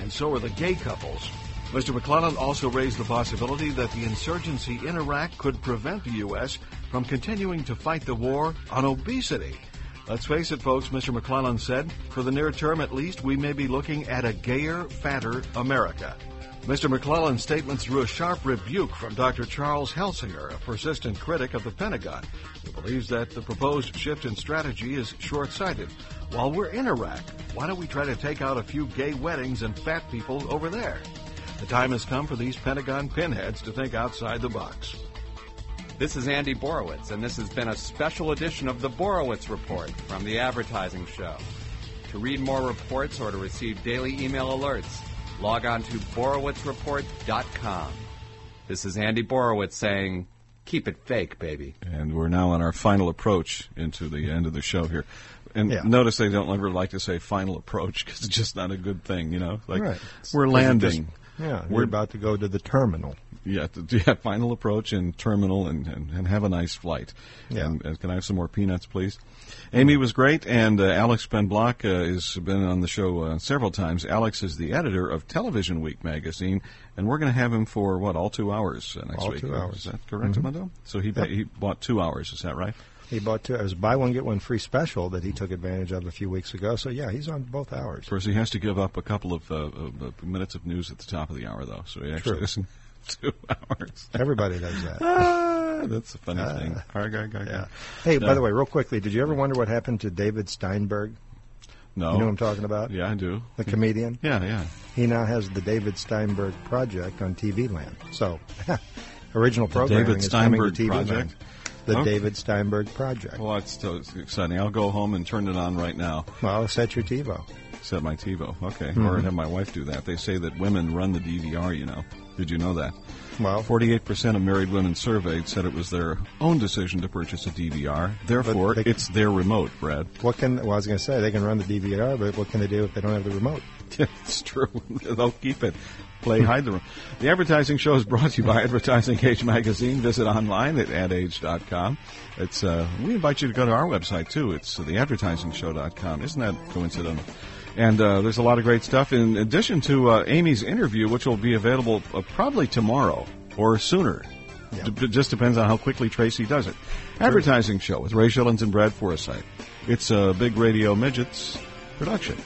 and so are the gay couples. Mr. McClellan also raised the possibility that the insurgency in Iraq could prevent the U.S. from continuing to fight the war on obesity. Let's face it, folks, Mr. McClellan said, for the near term at least, we may be looking at a gayer, fatter America. Mr. McClellan's statements drew a sharp rebuke from Dr. Charles Helsinger, a persistent critic of the Pentagon, who believes that the proposed shift in strategy is short sighted. While we're in Iraq, why don't we try to take out a few gay weddings and fat people over there? The time has come for these Pentagon pinheads to think outside the box. This is Andy Borowitz, and this has been a special edition of The Borowitz Report from The Advertising Show. To read more reports or to receive daily email alerts, log on to borowitzreport.com. This is Andy Borowitz saying, keep it fake, baby. And we're now on our final approach into the end of the show here. And Yeah. notice they don't ever like to say final approach because it's just not a good thing, you know? Like, Right. we're Because you're landing. Yeah, we're about to go to the terminal. Yeah, to, yeah, final approach and terminal and, and, and have a nice flight. Yeah. And, uh, can I have some more peanuts, please? Amy was great, and uh, Alex Ben Block uh, has been on the show uh, several times. Alex is the editor of Television Week magazine, and we're going to have him for, what, all two hours uh, next All week? two hours. Is that correct, Mhm. Amado? So he, he bought two hours, is that right? He bought two. It was buy one get one free special that he took advantage of a few weeks ago. So yeah, he's on both hours. Of course, he has to give up a couple of, uh, of, of minutes of news at the top of the hour, though, so he actually True. doesn't two hours. Everybody does that. Ah, that's a funny Ah. thing. All right, go, go, go. Yeah. Hey, by Uh, the way, real quickly, did you ever wonder what happened to David Steinberg? No. You know what I'm talking about? Yeah, I do. The comedian? Yeah, yeah. He now has the David Steinberg Project on TV Land. So, original The programming David is coming Steinberg to TV Project? Land. The Okay. David Steinberg Project. Well, that's so exciting. I'll go home and turn it on right now. Well, set your TiVo. Set my TiVo. Okay. Mhm. Or have my wife do that. They say that women run the DVR, you know. Did you know that? Well, 48% of married women surveyed said it was their own decision to purchase a DVR. Therefore, they- it's their remote, Brad. What can? Well, I was going to say they can run the DVR, but what can they do if they don't have the remote? it's true. They'll keep it. Play hide the room. The advertising show is brought to you by Advertising Age Magazine. Visit online at adage.com. It's uh, we invite you to go to our website too. It's uh, theadvertisingshow.com. Isn't that coincidental? And uh, there's a lot of great stuff. In addition to uh, Amy's interview, which will be available uh, probably tomorrow or sooner. D- It just depends on how quickly Tracy does it. Advertising show with Ray Schilens and Brad Forsythe. It's a big radio midgets production.